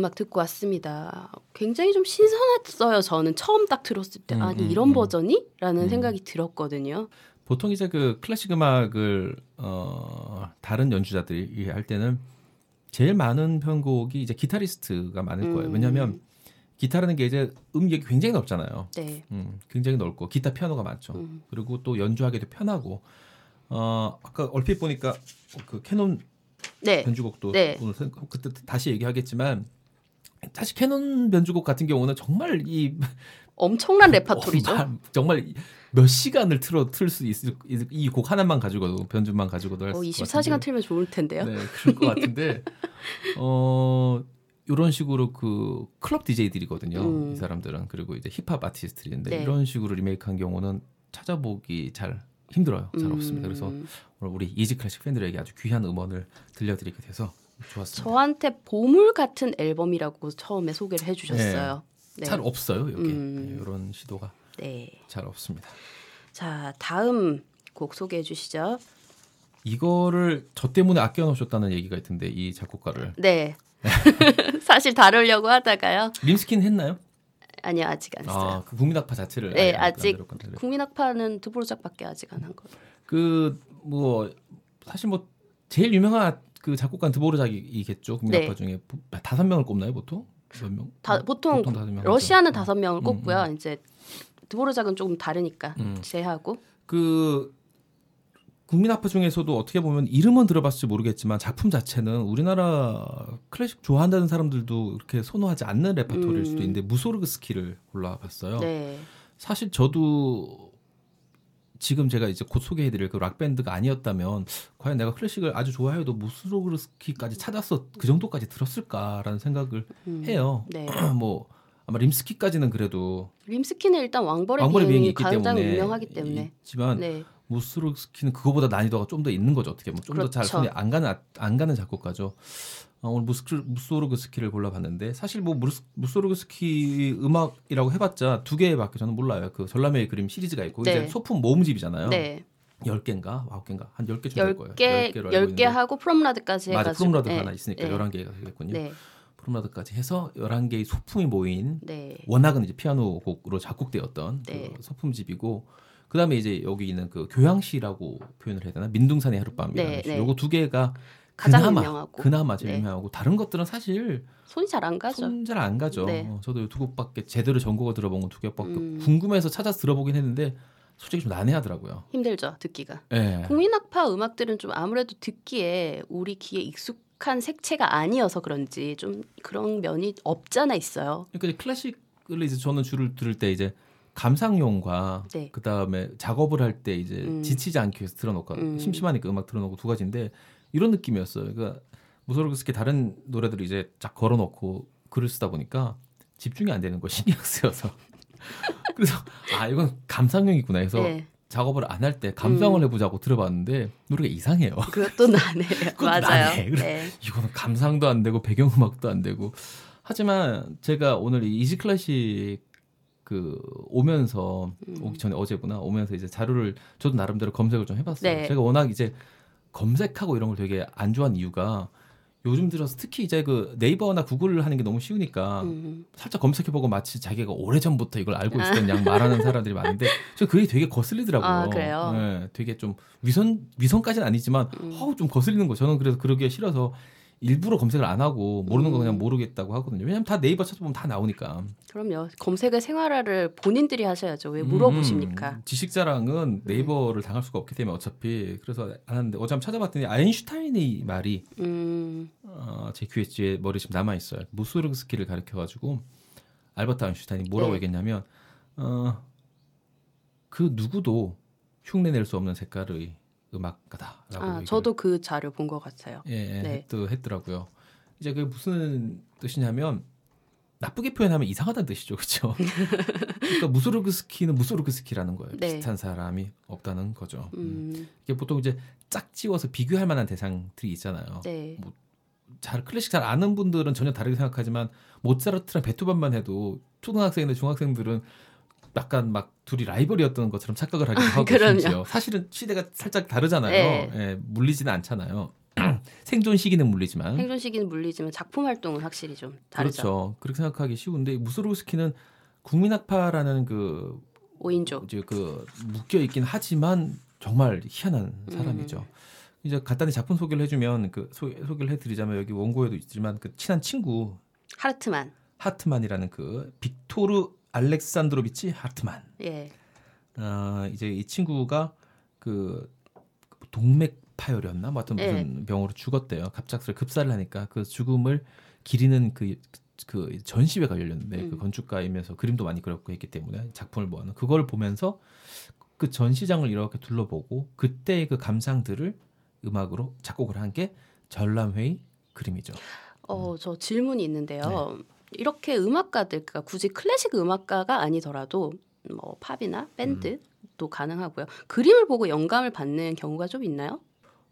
음악 듣고 왔습니다. 굉장히 좀 신선했어요. 저는 처음 딱 들었을 때 음, 아니 음, 이런 음. 버전이? 라는 음. 생각이 들었거든요. 보통 이제 그 클래식 음악을 어 다른 연주자들이 할 때는 제일 많은 편곡이 이제 기타리스트가 많을 거예요. 음. 왜냐하면 기타라는 게 이제 음역이 굉장히 넓잖아요. 네. 음, 굉장히 넓고 기타 피아노가 많죠. 음. 그리고 또 연주하기도 편하고 어 아까 얼핏 보니까 그 캐논 네. 변주곡도 네. 오늘 생- 그때 다시 얘기하겠지만 사실 캐논 변주곡 같은 경우는 정말 이 엄청난 레파토리죠. 어, 말- 정말 몇 시간을 틀어 틀 수 있을 이 곡 하나만 가지고도 변주만 가지고도 할수 어, 있을 것 24시간 같은데. 틀면 좋을 텐데요. 네, 그럴 것 같은데 어 이런 식으로 그 클럽 DJ들이거든요. 음. 이 사람들은 그리고 이제 힙합 아티스트인데 네. 이런 식으로 리메이크한 경우는 찾아보기 잘 힘들어요. 잘 음. 없습니다. 그래서 오늘 우리 이지 클래식 팬들에게 아주 귀한 음원을 들려드리게 돼서 좋았습니다. 저한테 보물 같은 앨범이라고 처음에 소개를 해주셨어요. 네. 잘 없어요 여기 음. 네, 이런 시도가 네. 잘 없습니다. 자 다음 곡 소개해 주시죠. 이거를 저 때문에 아껴 놓으셨다는 얘기가 있던데 이 작곡가를 네. 사실 다루려고 하다가요. 림스킨 했나요? 아니요 아직 안 했어요. 아, 그 국민학파 자체를 네 아직 만들었거든요. 국민학파는 드보르작밖에 아직 안 한 거예요. 그뭐 사실 뭐 제일 유명한 그 작곡가 드보르작이겠죠 국민학파 네. 중에 보- 다섯 명을 꼽나요 보통 몇 명? 다, 보통, 다섯 명 러시아는 하죠. 다섯 명을 음, 꼽고요. 이제 드보르작은 조금 다르니까 음. 제하고 그 국민학파 중에서도 어떻게 보면 이름은 들어봤을지 모르겠지만 작품 자체는 우리나라 클래식 좋아한다는 사람들도 이렇게 선호하지 않는 레퍼토리일 음. 수도 있는데 무소르그스키를 골라봤어요. 네. 사실 저도 지금 제가 이제 곧 소개해드릴 그 락밴드가 아니었다면 과연 내가 클래식을 아주 좋아해도 무소르그스키까지 찾아서 그 정도까지 들었을까라는 생각을 음. 해요. 네. 뭐 아마 림스키까지는 그래도 림스키는 일단 왕벌의, 왕벌의 비행이 있기 가장 때문에 유명하기 때문에. 있지만 네. 무소르그스키는 그거보다 난이도가 좀 더 있는 거죠 어떻게 보면 좀더잘 그렇죠. 손이 안 가는 안 가는 작곡가죠. 어, 오늘 무스, 무소르그스키를 골라봤는데 사실 뭐 무스, 무소르그스키 음악이라고 해봤자 두 개밖에 저는 몰라요. 그 전람회의 그림 시리즈가 있고 네. 이제 소품 모음집이잖아요. 네. 열 개인가 아홉 개인가 한열개 정도 될 거예요. 10개, 개로 알고 10개 있는데. 하고 프롬라드까지 맞아 해가지고. 프롬라드가 네. 하나 있으니까 네. 열한 개가 되겠군요. 네. 프롬라드까지 해서 열한 개의 소품이 모인 네. 워낙은 이제 피아노 곡으로 작곡되었던 네. 그 소품집이고 그다음에 이제 여기 있는 그 교향시라고 표현을 해야 되나 민둥산의 하룻밤이라는 네, 시. 네. 요거 두 개가 가장 그나마 유명하고. 그나마 제일 네. 유명하고 다른 것들은 사실 손이 잘 안 가죠. 손 잘 안 가죠. 네. 어, 저도 두 곡밖에 제대로 전곡을 들어본 건 두 개밖에 음. 궁금해서 찾아서 들어보긴 했는데 솔직히 좀 난해하더라고요. 힘들죠, 듣기가. 예. 국민학파 음악들은 좀 아무래도 듣기에 우리 귀에 익숙한 색채가 아니어서 그런지 좀 그런 면이 없잖아 있어요. 그러니까 클래식을 이제 저는 주를 들을 때 이제 감상용과 네. 그 다음에 작업을 할 때 이제 음. 지치지 않기 위해서 틀어놓고 음. 심심하니까 음악 틀어놓고 두 가지인데 이런 느낌이었어요. 그러니까 무소르그스키 다른 노래들을 이제 쫙 걸어놓고 글을 쓰다 보니까 집중이 안 되는 거 신경 쓰여서 그래서 아 이건 감상용이구나 해서 네. 작업을 안 할 때 감상을 음. 해보자고 들어봤는데 노래가 이상해요. 그것도 나네요. 그것도 맞아요. 나네. 그래. 네. 이거는 감상도 안 되고 배경음악도 안 되고 하지만 제가 오늘 이 이지 클래식 그 오면서 음. 오기 전에 어제구나 오면서 이제 자료를 저도 나름대로 검색을 좀 해봤어요. 네. 제가 워낙 이제 검색하고 이런 걸 되게 안 좋아하는 이유가 요즘 들어서 특히 이제 그 네이버나 구글을 하는 게 너무 쉬우니까 음. 살짝 검색해보고 마치 자기가 오래전부터 이걸 알고 있었던 양 말하는 사람들이 많은데 저 그게 되게 거슬리더라고요. 아, 그래요? 네, 되게 좀 위선 위선까지는 아니지만 음. 어우 좀 거슬리는 거. 저는 그래서 그러기 싫어서 일부러 검색을 안 하고 모르는 거 그냥 음. 모르겠다고 하거든요. 왜냐면 다 네이버 찾아보면 다 나오니까. 그럼요. 검색의 생활화를 본인들이 하셔야죠. 왜 물어보십니까? 음, 지식자랑은 네이버를 당할 수가 없기 때문에 어차피 그래서 안 하는데 어제 한번 찾아봤더니 아인슈타인의 말이 음. 어, 제 QSG에 머리 지금 남아 있어요. 무소르그스키를 가르쳐 가지고 알버트 아인슈타인이 뭐라고 네. 얘기했냐면 어, 그 누구도 흉내낼 수 없는 색깔의 음악가다라고 아, 저도 그 자료 본 것 같아요. 예, 예 네. 했, 했더라고요. 이제 그게 무슨 뜻이냐면 나쁘게 표현하면 이상하다는 뜻이죠, 그렇죠? 그러니까 무소르그스키는 무소르그스키라는 거예요. 네. 비슷한 사람이 없다는 거죠. 음. 음. 이게 보통 이제 짝지워서 비교할 만한 대상들이 있잖아요. 네. 잘 클래식 잘 아는 분들은 전혀 다르게 생각하지만 모차르트랑 베토벤만 해도 초등학생이나 중학생들은 약간 막 둘이 라이벌이었던 것처럼 착각을 하기도 하고 그럼요. 사실은 시대가 살짝 다르잖아요. 네. 예, 물리지는 않잖아요. 생존 시기는 물리지만 생존 시기는 물리지만 작품 활동은 확실히 좀 다르죠. 그렇죠. 그렇게 생각하기 쉬운데 무소르스키는 국민학파라는 그 5인조. 이제 그 묶여 있긴 하지만 정말 희한한 사람이죠. 음. 이제 간단히 작품 소개를 해주면 그 소, 소개를 해드리자면 여기 원고에도 있지만 그 친한 친구 하르트만. 하트만이라는 그 빅토르 알렉산드로비치 하트만. 예. 아 이제 이 친구가 그 동맥 파열이었나? 뭐 하여튼 무슨 병으로 죽었대요. 갑작스레 급사를 하니까 그 죽음을 기리는 그, 그 전시회가 열렸는데 음. 그 건축가이면서 그림도 많이 그렸고 했기 때문에 작품을 모아놓은 그걸 보면서 그 전시장을 이렇게 둘러보고 그때의 그 감상들을 음악으로 작곡을 한 게 전람회의 그림이죠. 어, 저 질문이 있는데요. 네. 이렇게 음악가들, 그러니까 굳이 클래식 음악가가 아니더라도 뭐 팝이나 밴드도 음. 가능하고요. 그림을 보고 영감을 받는 경우가 좀 있나요?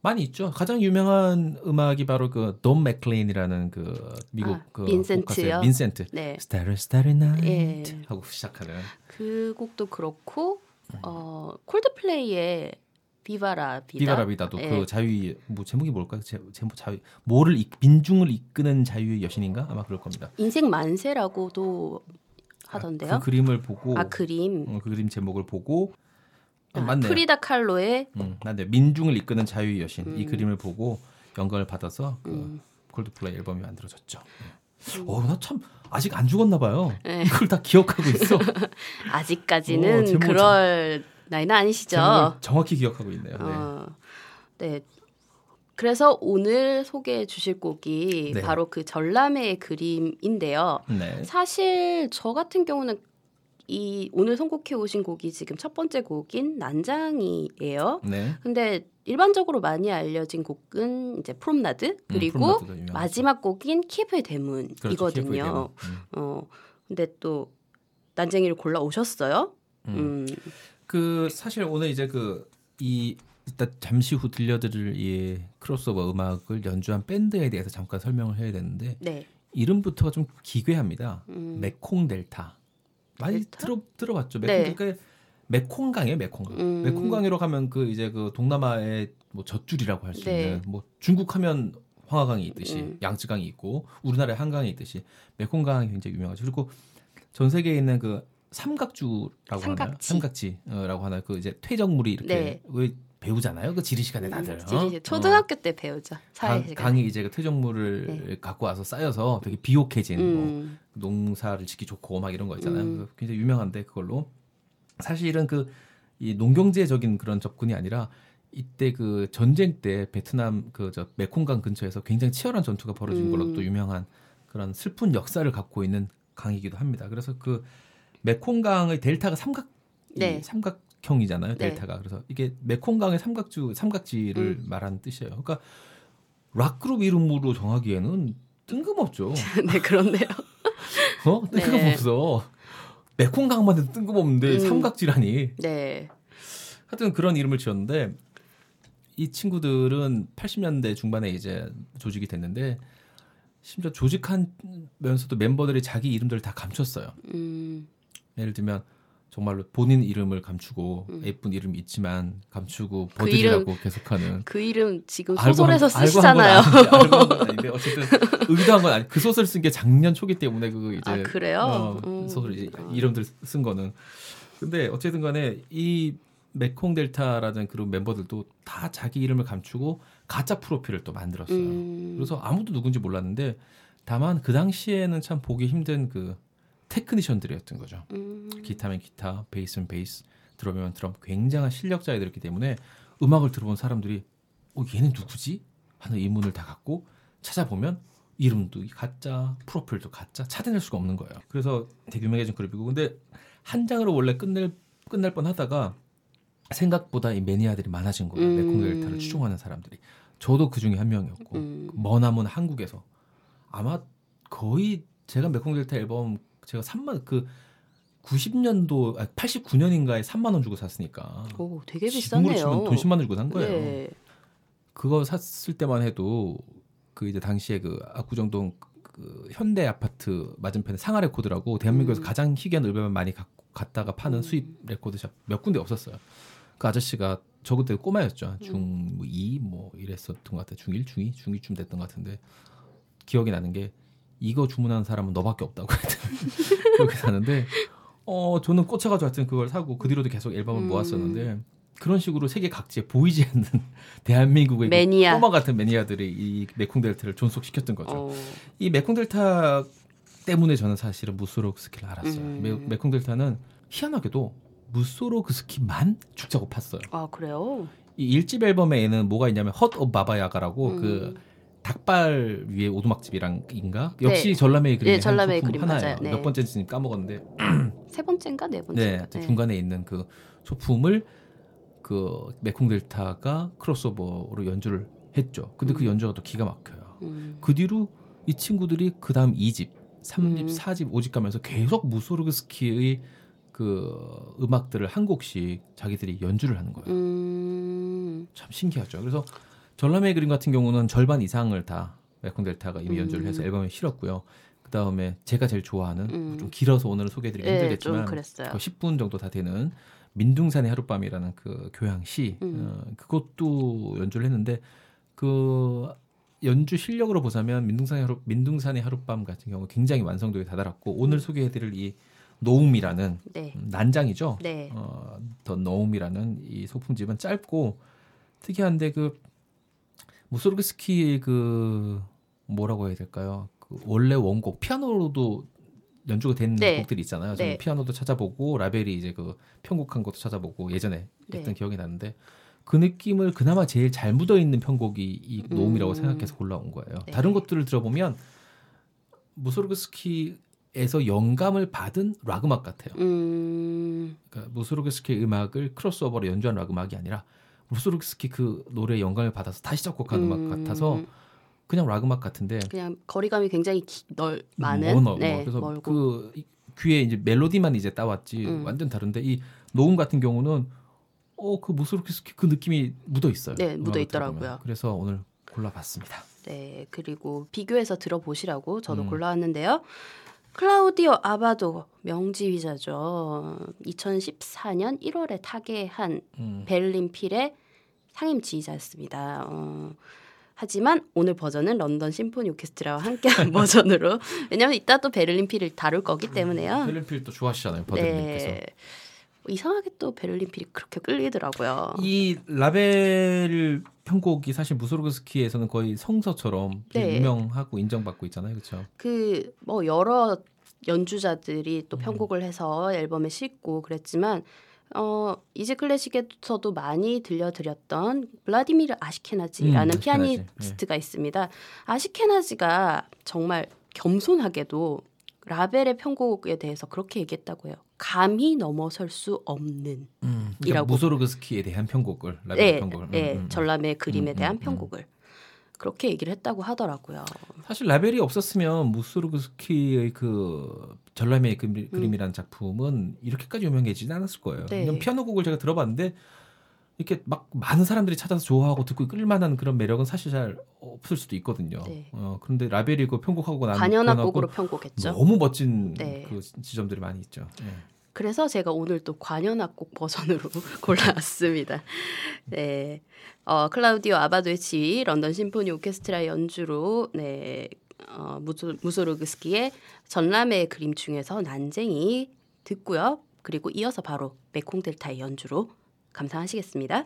많이 있죠. 가장 유명한 음악이 바로 그 돈 맥클레인이라는 그 미국 아, 그? 곡가수예요. 빈센트. 네. Starry Starry Night 예. 하고 시작하는 그 곡도 그렇고 음. 어 콜드플레이의 비바라 비다. 비바라 비다도 예. 그 자유의 뭐 제목이 뭘까요? 제, 제목 자유 뭐를 이, 민중을 이끄는 자유의 여신인가 아마 그럴 겁니다. 인생 만세라고도 하던데요. 그 그림을 보고 아, 그림. 어, 그 그림 제목을 보고 아, 아, 맞네요. 프리다 칼로의 음, 맞네. 민중을 이끄는 자유의 여신 이 음. 그림을 보고 영감을 받아서 그 음. 콜드플레이 앨범이 만들어졌죠. 네. 어, 나 참 아직 안 죽었나 봐요. 네. 그걸 다 기억하고 있어. 아직까지는 어, 제목을 그럴 나이는 아니시죠. 정확히 기억하고 있네요. 네. 어, 네. 그래서 오늘 소개해 주실 곡이 네. 바로 그 전람회의 그림인데요. 네. 사실 저 같은 경우는 이 오늘 선곡해 오신 곡이 지금 첫 번째 곡인 난장이에요. 네. 근데 일반적으로 많이 알려진 곡은 이제 프롬나드 그리고 음, 프롬나드가 유명하죠. 마지막 곡인 그렇죠, 키예프의 대문이거든요. 대문. 음. 어 근데 또 난쟁이를 골라 오셨어요. 음. 음. 그 사실 오늘 이제 그 이 일단 잠시 후 들려드릴 이 크로스오버 음악을 연주한 밴드에 대해서 잠깐 설명을 해야 되는데 네. 이름부터가 좀 기괴합니다. 음. Mekong Delta 많이 델타? 들어 들어봤죠. 메콩 네. 그러니까 메콩강이에요. 메콩강. 음. 메콩강이라고 하면 그 이제 그 동남아의 뭐 젖줄이라고 할수 네. 있는 뭐 중국 하면 황하강이 있듯이 음. 양쯔강이 있고 우리나라에 한강이 있듯이 메콩강이 굉장히 유명하죠. 그리고 전 세계에 있는 그 삼각주라고? 삼각지. 삼각지라고 하나요? 그 이제 퇴적물이 이렇게 네. 왜 배우잖아요. 그 지리 시간에 다들. 음, 어? 지리시- 초등학교 때 배우죠. 어. 사회 강. 강이 이제 그 퇴적물을 네. 갖고 와서 쌓여서 되게 비옥해진 뭐 음. 농사를 짓기 좋고 막 이런 거 있잖아요. 음. 그래서 굉장히 유명한데 그걸로 사실은 그 이 농경제적인 그런 접근이 아니라 이때 그 전쟁 때 베트남 그 저 메콩강 근처에서 굉장히 치열한 전투가 벌어진 음. 걸로 또 유명한 그런 슬픈 역사를 갖고 있는 강이기도 합니다. 그래서 그 메콩강의 델타가 삼각 이 네. 삼각형이잖아요. 네. 델타가 그래서 이게 메콩강의 삼각주 삼각지를 음. 말하는 뜻이에요. 그러니까 락 그룹 이름으로 정하기에는 뜬금없죠. 네, 그런데요. 어? 네. 뜬금없어. 메콩강만 해도 뜬금없는데 음. 삼각지라니. 네. 하여튼 그런 이름을 지었는데 이 친구들은 80년대 중반에 이제 조직이 됐는데 심지어 조직하면서도 멤버들이 자기 이름들을 다 감췄어요. 음. 예를 들면 정말로 본인 이름을 감추고 음. 예쁜 이름이 있지만 감추고 그 버들이라고 계속하는 그 이름 지금 소설에서 알고 쓰시잖아요. 한건 아닌데, 어쨌든 의도한 건 아니. 그 소설 쓴 게 작년 초기 때문에 그 이제 아, 그래요? 어, 음. 소설 이제 이름들 쓴 거는 근데 어쨌든 간에 이 메콩 델타라는 그룹 멤버들도 다 자기 이름을 감추고 가짜 프로필을 또 만들었어요. 음. 그래서 아무도 누군지 몰랐는데 다만 그 당시에는 참 보기 힘든 그 테크니션들이었던 거죠. 음. 기타면 기타, 베이스면 베이스, 드럼이면 드럼 굉장한 실력자들이었기 때문에 음악을 들어본 사람들이 어 얘는 누구지? 하는 의문을 다 갖고 찾아보면 이름도 가짜, 프로필도 가짜 찾아낼 수가 없는 거예요. 그래서 되게 유명해진 그룹이고 근데 한 장으로 원래 끝낼 끝날 뻔하다가 생각보다 이 매니아들이 많아진 거예요. 음. Mekong Delta를 추종하는 사람들이. 저도 그 중에 한 명이었고 음. 머나먼 한국에서 아마 거의 제가 Mekong Delta 앨범 제가 3만 그 90년도 아 89년인가에 3만 원 주고 샀으니까 오, 되게 비싸네요. 돈 10만 원 주고 산 거예요. 네. 그거 샀을 때만 해도 그 이제 당시에 그 압구정동 그 현대 아파트 맞은편에 상아 레코드라고 대한민국에서 음. 가장 희귀한 앨범을 많이 갖고 갔다가 파는 음. 수입 레코드샵 몇 군데 없었어요. 그 아저씨가 저 그때 꼬마였죠. 중2 뭐 이랬었던 것 같아요. 중1, 중2, 중2쯤 됐던 것 같은데 기억이 나는 게 이거 주문한 사람은 너밖에 없다고 기억이 나는데 어 저는 꽂혀가지고 하여튼 그걸 사고 그 뒤로도 계속 앨범을 음. 모았었는데 그런 식으로 세계 각지에 보이지 않는 대한민국의 그 매니아. 꼬마 같은 매니아들이 이 메콩 델타를 존속시켰던 거죠. 어, 이 메콩 델타 때문에 저는 사실은 무소로그스키를 알았어요. 음. 메, 메콩 델타는 희한하게도 무소르그스키만 죽자고 팠어요. 아 그래요? 이 1집 앨범에는 뭐가 있냐면 Hut of Baba Yaga라고 음. 그 닭발 위에 오두막집이랑인가 역시 네. 전람회의 그림의 네, 전람회의 그림 하나예요. 맞아요. 네. 몇 번째인지 까먹었는데 세 번째인가 네 네, 번째인가? 하여튼 중간에 있는 그 소품을 그 Mekong Delta가 크로스오버로 연주를 했죠. 근데 그 음. 연주가 또 기가 막혀요. 음. 그 뒤로 이 친구들이 그 다음 2집, 3집, 음. 4집, 5집 가면서 계속 무소르그스키의 그 음악들을 한 곡씩 자기들이 연주를 하는 거예요. 음. 참 신기하죠. 그래서 전람회 그림 같은 경우는 절반 이상을 다 메콩 델타가 이미 음. 연주를 해서 앨범에 실었고요. 그 다음에 제가 제일 좋아하는 음. 좀 길어서 오늘 소개해드리기 예, 좀 힘들겠지만 그랬어요. 그 10분 정도 다 되는 민둥산의 하룻밤이라는 그 교향시 음. 어, 그것도 연주를 했는데 그 연주 실력으로 보자면 민둥산의 하루 민둥산의 하룻밤 같은 경우 굉장히 완성도에 다다랐고 오늘 소개해드릴 이 노움이라는 네. 음, 난장이죠. 네. 어, 더 노움이라는 이 소품집은 짧고 특이한데 그 무소르그스키의 그 뭐라고 해야 될까요? 그 원래 원곡 피아노로도 연주가 된 네. 곡들이 있잖아요. 저는 네. 피아노도 찾아보고 라벨이 이제 그 편곡한 것도 찾아보고 예전에 네. 했던 기억이 나는데 그 느낌을 그나마 제일 잘 묻어 있는 편곡이 이 Gnome이라고 음. 생각해서 골라온 거예요. 네. 다른 것들을 들어보면 무소르그스키에서 영감을 받은 락 음악 같아요. 음. 그러니까 무소르그스키의 음악을 크로스오버로 연주한 락 음악이 아니라 무소르그스키 그 노래에 영감을 받아서 다시 작곡한 음. 악 같아서 그냥 락 음악 같은데 그냥 거리감이 굉장히 기, 넓 많은 멀어, 멀어. 네, 그래서 멀고 그 이- 귀에 이제 멜로디만 이제 따왔지 음. 완전 다른데 이 노음 같은 경우는 어그 무소르그스키 그 느낌이 묻어 있어요. 네, 묻어 있더라고요. 그래서 오늘 골라봤습니다. 네, 그리고 비교해서 들어보시라고 저도 음. 골라왔는데요. 클라우디오 아바도 명지휘자죠. 2014년 1월에 타계한 음. 베를린 필의 상임 지휘자였습니다. 어, 하지만 오늘 버전은 런던 심포니 오케스트라와 함께한 버전으로 왜냐하면 이따 또 베를린 필을 다룰 거기 때문에요. 베를린 필 또 좋아하시잖아요, 버드님께서. 네. 이상하게 또 베를린 필이 그렇게 끌리더라고요. 이 라벨 편곡이 사실 무소르그스키에서는 거의 성서처럼 네. 유명하고 인정받고 있잖아요, 그렇죠? 그 뭐 여러 연주자들이 음. 또 편곡을 해서 앨범에 싣고 그랬지만 어 Easy Classic에서도 많이 들려드렸던 블라디미르 아시케나지라는 음. 피아니스트가 있습니다. 아시케나지가 정말 겸손하게도 라벨의 편곡에 대해서 그렇게 얘기했다고 해요. 감히 넘어설 수 없는 음, 그러니까 이라고. 무소르그스키에 대한 편곡을 라벨 네, 편곡을. 음, 네, 음, 음. 전람의 그림에 음, 대한 음, 음. 편곡을 그렇게 얘기를 했다고 하더라고요. 사실 라벨이 없었으면 무소르그스키의 그 전람의 그, 그림이라는 작품은 이렇게까지 유명해지지 않았을 거예요. 음. 네. 피아노 곡을 제가 들어봤는데 이렇게 막 많은 사람들이 찾아서 좋아하고 듣고 끌만한 그런 매력은 사실 잘 없을 수도 있거든요. 네. 어, 그런데 라벨이 그 편곡하고 나면 관현악곡으로 편곡했죠. 너무 멋진 네. 그 지점들이 많이 있죠. 예. 그래서 제가 오늘 또 관현악곡 버전으로 골라왔습니다. 네, 어, 클라우디오 아바도의 지휘, 런던 심포니 오케스트라 연주로 네, 어, 무소, 무소르그스키의 전람의 그림 중에서 난쟁이 듣고요. 그리고 이어서 바로 메콩 델타의 연주로 감상하시겠습니다.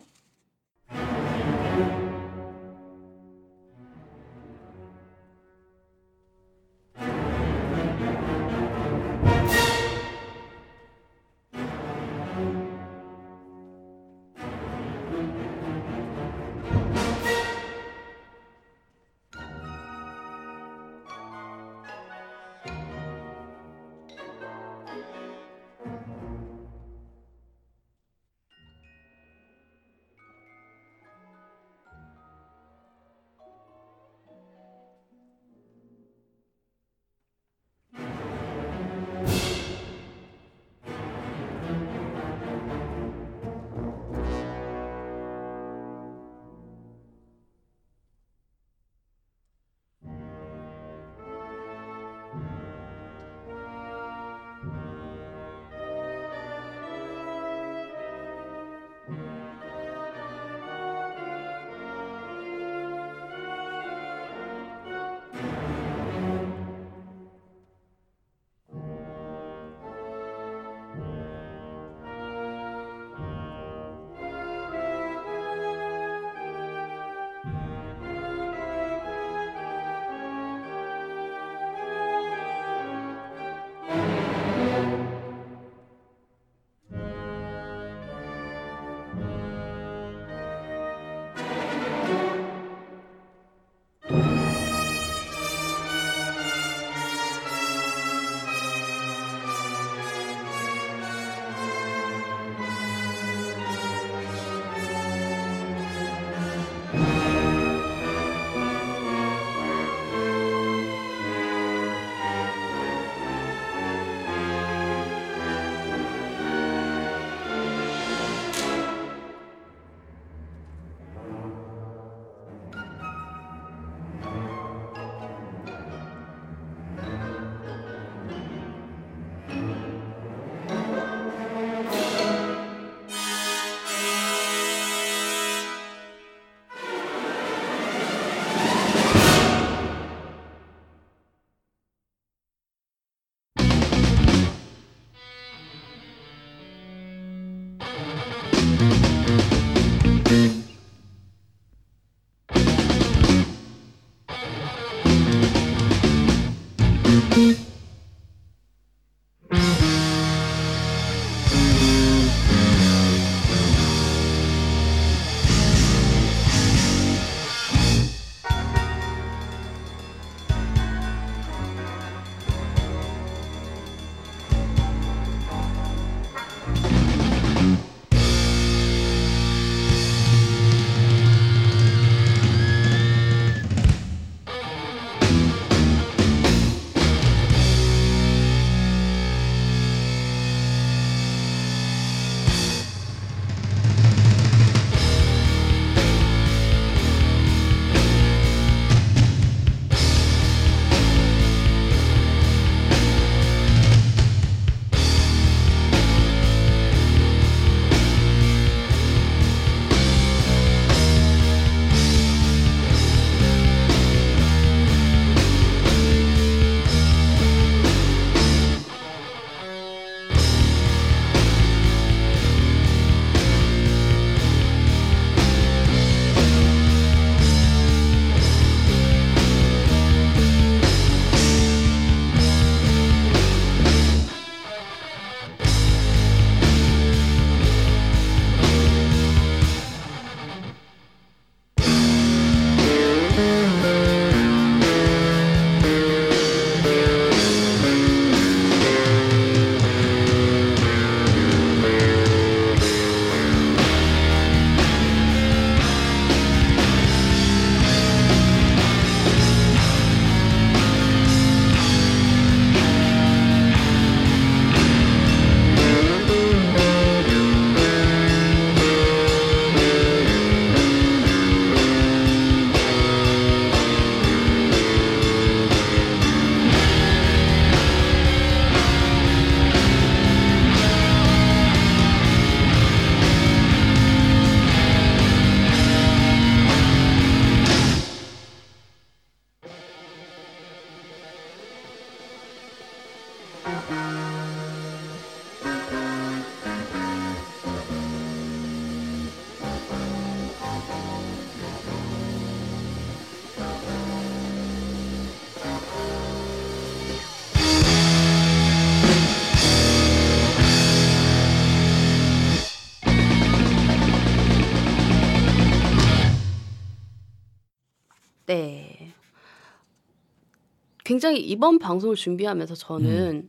굉장히 이번 방송을 준비하면서 저는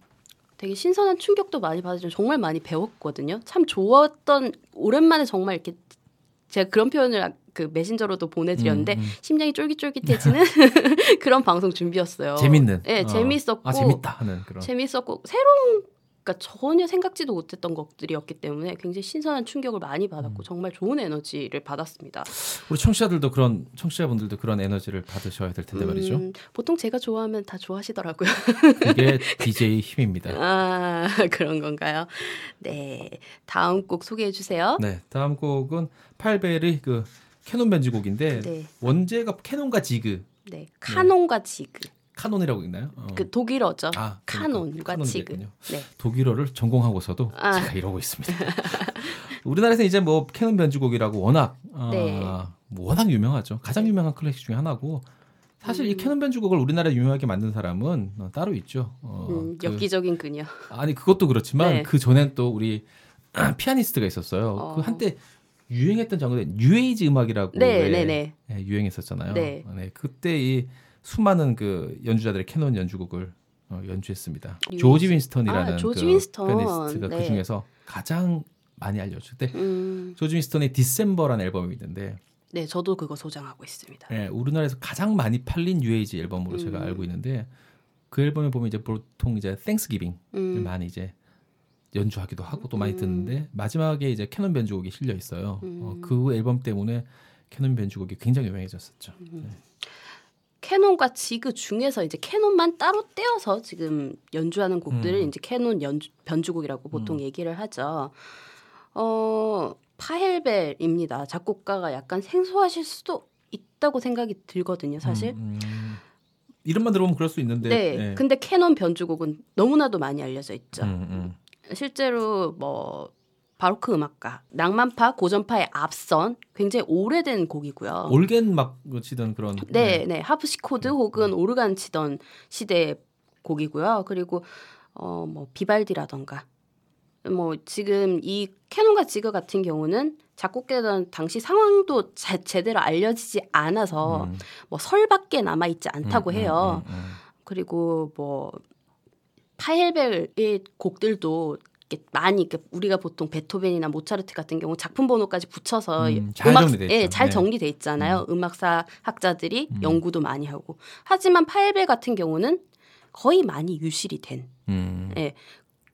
되게 신선한 충격도 많이 받았지만 정말 많이 배웠거든요. 참 좋았던 오랜만에 정말 이렇게 제가 그런 표현을 아- 그 메신저로도 보내드렸는데 음, 음. 심장이 쫄깃쫄깃해지는 그런 방송 준비였어요. 재밌는. 네, 어. 재밌었고 아 재밌다 하는 그런. 재밌었고 새로운 그러니까 전혀 생각지도 못했던 것들이었기 때문에 굉장히 신선한 충격을 많이 받았고 음. 정말 좋은 에너지를 받았습니다. 우리 청취자들도 그런 청취자분들도 그런 에너지를 받으셔야 될 텐데 말이죠. 음, 보통 제가 좋아하면 다 좋아하시더라고요. 그게 DJ 힘입니다. 아 그런 건가요? 네 다음 곡 소개해 주세요. 네, 다음 곡은 파헬벨의 그 캐논 변주곡인데 네, 원제가 캐논과 지그 네 카논과 지그 카논이라고 있나요? 어. 그 독일어죠. 아, 그러니까 카논과. 있군요. 네. 독일어를 전공하고서도 아. 제가 이러고 있습니다. 우리나라에서 이제 뭐 캐논 변주곡이라고 워낙 어, 네. 뭐 워낙 유명하죠. 가장 유명한 클래식 중에 하나고 사실 이 음. 캐논 변주곡을 우리나라에 유명하게 만든 사람은 어, 따로 있죠. 어, 음, 그- 엽기적인 그녀. 아니 그것도 그렇지만 네. 그 전엔 또 우리 피아니스트가 있었어요. 어. 그 한때 유행했던 장르 뉴에이지 음악이라고 네, 왜, 네, 네. 예, 유행했었잖아요. 네. 그때 이 수많은 그 연주자들의 캐논 연주곡을 어, 연주했습니다. 뉴에이지. 조지 윈스턴이라는 아, 조지 그 윈스턴. 피아니스트가 네. 그 중에서 가장 많이 알려진 게 음, 조지 윈스턴의 December라는 앨범이 있는데 네, 저도 그거 소장하고 있습니다. 예, 우리나라에서 가장 많이 팔린 뉴에이지 앨범으로 제가 음. 알고 있는데 그 앨범에 보면 이제 보통 이제 Thanksgiving 음, 많이 이제 연주하기도 하고 또 많이 음. 듣는데 마지막에 이제 캐논 변주곡이 실려 있어요. 음. 어, 그 앨범 때문에 캐논 변주곡이 굉장히 유명해졌었죠. 캐논과 지그 중에서 이제 캐논만 따로 떼어서 지금 연주하는 곡들을 음. 이제 캐논 연주, 변주곡이라고 보통 음. 얘기를 하죠. 어, 파헬벨입니다. 작곡가가 약간 생소하실 수도 있다고 생각이 들거든요, 사실. 음, 음. 이름만 들어보면 그럴 수 있는데. 네. 예. 근데 캐논 변주곡은 너무나도 많이 알려져 있죠. 음, 음. 실제로 뭐 바로크 음악가, 낭만파, 고전파의 앞선 굉장히 오래된 곡이고요. 올겐 막 치던 그런. 네, 네. 하프시코드 혹은 오르간 치던 시대의 곡이고요. 그리고 어 뭐 비발디라던가 뭐 지금 이 캐논과 지그 같은 경우는 작곡되던 당시 상황도 자, 제대로 알려지지 않아서 음. 뭐 설밖에 남아 있지 않다고 음, 해요. 음, 음, 음. 그리고 뭐 파헬벨의 곡들도 많이 이렇게 우리가 보통 베토벤이나 모차르트 같은 경우 작품 번호까지 붙여서 음, 잘 음악 정리돼. 예, 잘 네. 정리돼 있잖아요. 음. 악사 학자들이 음. 연구도 많이 하고. 하지만 파헬벨 같은 경우는 거의 많이 유실이 된. 음. 예.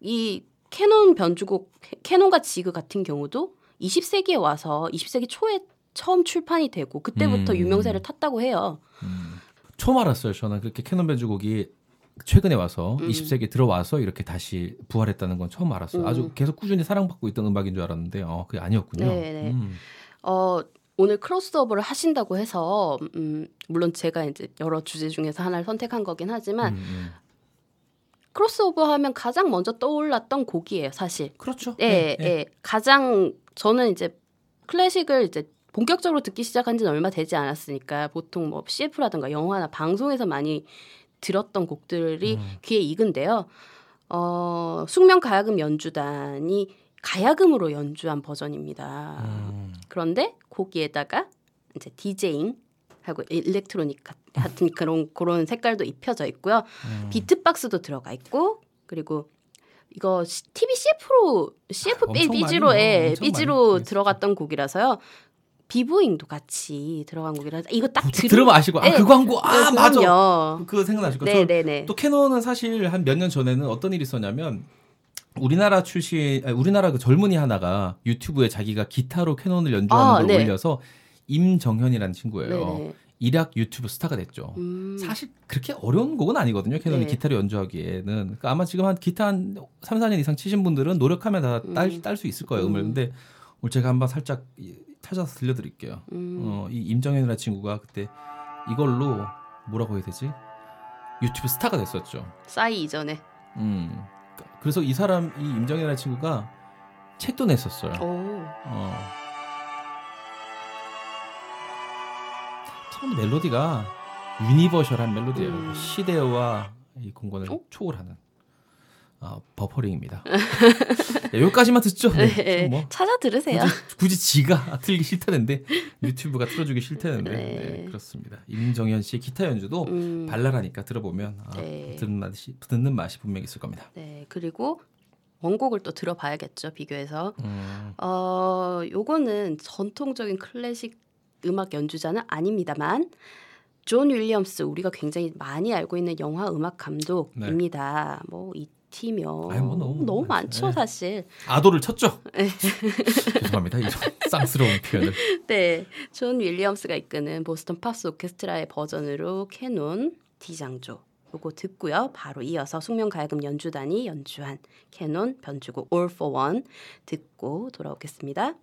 이 캐논 변주곡 캐논과 지그 같은 경우도 20세기에 와서 20세기 초에 처음 출판이 되고 그때부터 음. 유명세를 탔다고 해요. 음. 처음 알았어요. 저는 그렇게 캐논 변주곡이 최근에 와서 음. 20세기에 들어와서 이렇게 다시 부활했다는 건 처음 알았어요. 음. 아주 계속 꾸준히 사랑받고 있던 음악인 줄 알았는데 어, 그게 아니었군요. 네네. 음. 어, 오늘 크로스오버를 하신다고 해서 음, 물론 제가 이제 여러 주제 중에서 하나를 선택한 거긴 하지만 음, 음. 크로스오버 하면 가장 먼저 떠올랐던 곡이에요, 사실. 그렇죠. 예, 예, 예. 가장 저는 이제 클래식을 이제 본격적으로 듣기 시작한 지는 얼마 되지 않았으니까 보통 뭐 CF라든가 영화나 방송에서 많이 들었던 곡들이 음. 귀에 익은데요. 어, 숙명 가야금 연주단이 가야금으로 연주한 버전입니다. 음. 그런데 거기에다가 이제 디제잉 하고 electronic 같- 같은 그런 그런 색깔도 입혀져 있고요. 음. beatbox도 들어가 있고 그리고 이거 시- TV CF로 CF 아, BG로 BG로 많이 들어갔던 곡이라서요. b-boying도 같이 들어간 곡이라서 이거 딱 부- 들으- 들으 면 아시고 아 예. 그 광고 아 네, 맞아 그럼요. 그거 생각나실 거예요. 네네네. 또 캐논은 사실 한 몇 년 전에는 어떤 일이 있었냐면 우리나라 출신 아니, 우리나라 그 젊은이 하나가 유튜브에 자기가 기타로 캐논을 연주하는 아, 걸 네. 올려서 임정현이라는 친구예요. 네네. 일약 유튜브 스타가 됐죠. 음. 사실 그렇게 어려운 곡은 아니거든요. 캐논이 네. 기타로 연주하기에는. 그러니까 아마 지금 한 기타 한 3, 4년 이상 치신 분들은 노력하면 다 딸수 음. 있을 거예요. 음을. 음. 근데 오늘 제가 한번 살짝 이- 찾아서 들려드릴게요. 음. 어, 이 임정현이라는 친구가 그때 이걸로 뭐라고 해야 되지? 유튜브 스타가 됐었죠. 싸이 이전에. 음. 그래서 이 사람 이 임정현이라는 친구가 책도 냈었어요. 오. 어. 참 멜로디가 universal한 멜로디예요. 음. 시대와 이 공간을 어? 초월하는 아, 버퍼링입니다. 네, 여기까지만 듣죠. 네, 네, 좀뭐 찾아 들으세요. 굳이, 굳이 지가 틀기 싫다는데 유튜브가 틀어주기 싫다는데 네. 네, 그렇습니다. 임정현 씨의 기타 연주도 음. 발랄하니까 들어보면 아, 네. 듣는 맛이 듣는 맛이 분명 히 있을 겁니다. 네, 그리고 원곡을 또 들어봐야겠죠, 비교해서. 음, 어, 요거는 전통적인 클래식 음악 연주자는 아닙니다만 존 윌리엄스 우리가 굉장히 많이 알고 있는 영화 음악 감독입니다. 뭐 E.T.며 아이, 뭐 너무 많죠, 네. 사실. 아도를 쳤죠. 네. 죄송합니다. 이런 쌍스러운 표현을. 네, 존 윌리엄스가 이끄는 보스턴 팝스 오케스트라의 버전으로 캐논 D장조 요거 듣고요. 바로 이어서 숙명 가야금 연주단이 연주한 캐논 변주곡 All for One 듣고 돌아오겠습니다.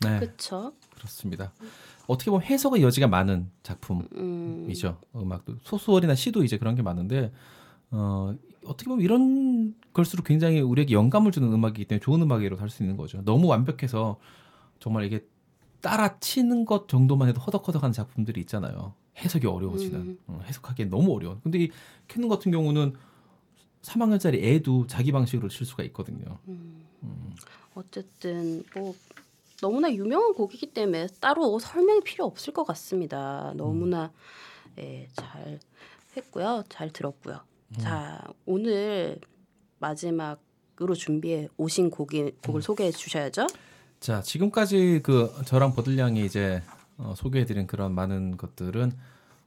달라요. 네, 그렇죠. 그렇습니다. 어떻게 보면 해석의 여지가 많은 작품. 음, 이죠. 음악도 소설이나 시도 이제 그런 게 많은데 어 어떻게 보면 이런 걸수록 굉장히 우리에게 영감을 주는 음악이기 때문에 좋은 음악이라고 할 수 있는 거죠. 너무 완벽해서 정말 이게 따라치는 것 정도만 해도 허덕허덕한 작품들이 있잖아요. 해석이 어려워지는 음. 어, 해석하기엔 너무 어려운. 근데 이 캐논 같은 경우는 3학년짜리 애도 자기 방식으로 칠 수가 있거든요. 어쨌든 뭐 너무나 유명한 곡이기 때문에 따로 설명이 필요 없을 것 같습니다. 너무나 예, 잘 했고요. 잘 들었고요. 자, 오늘 마지막으로 준비해 오신 곡이 곡을 소개해 주셔야죠. 자, 지금까지 그 저랑 버들량이 이제 어, 소개해 드린 그런 많은 것들은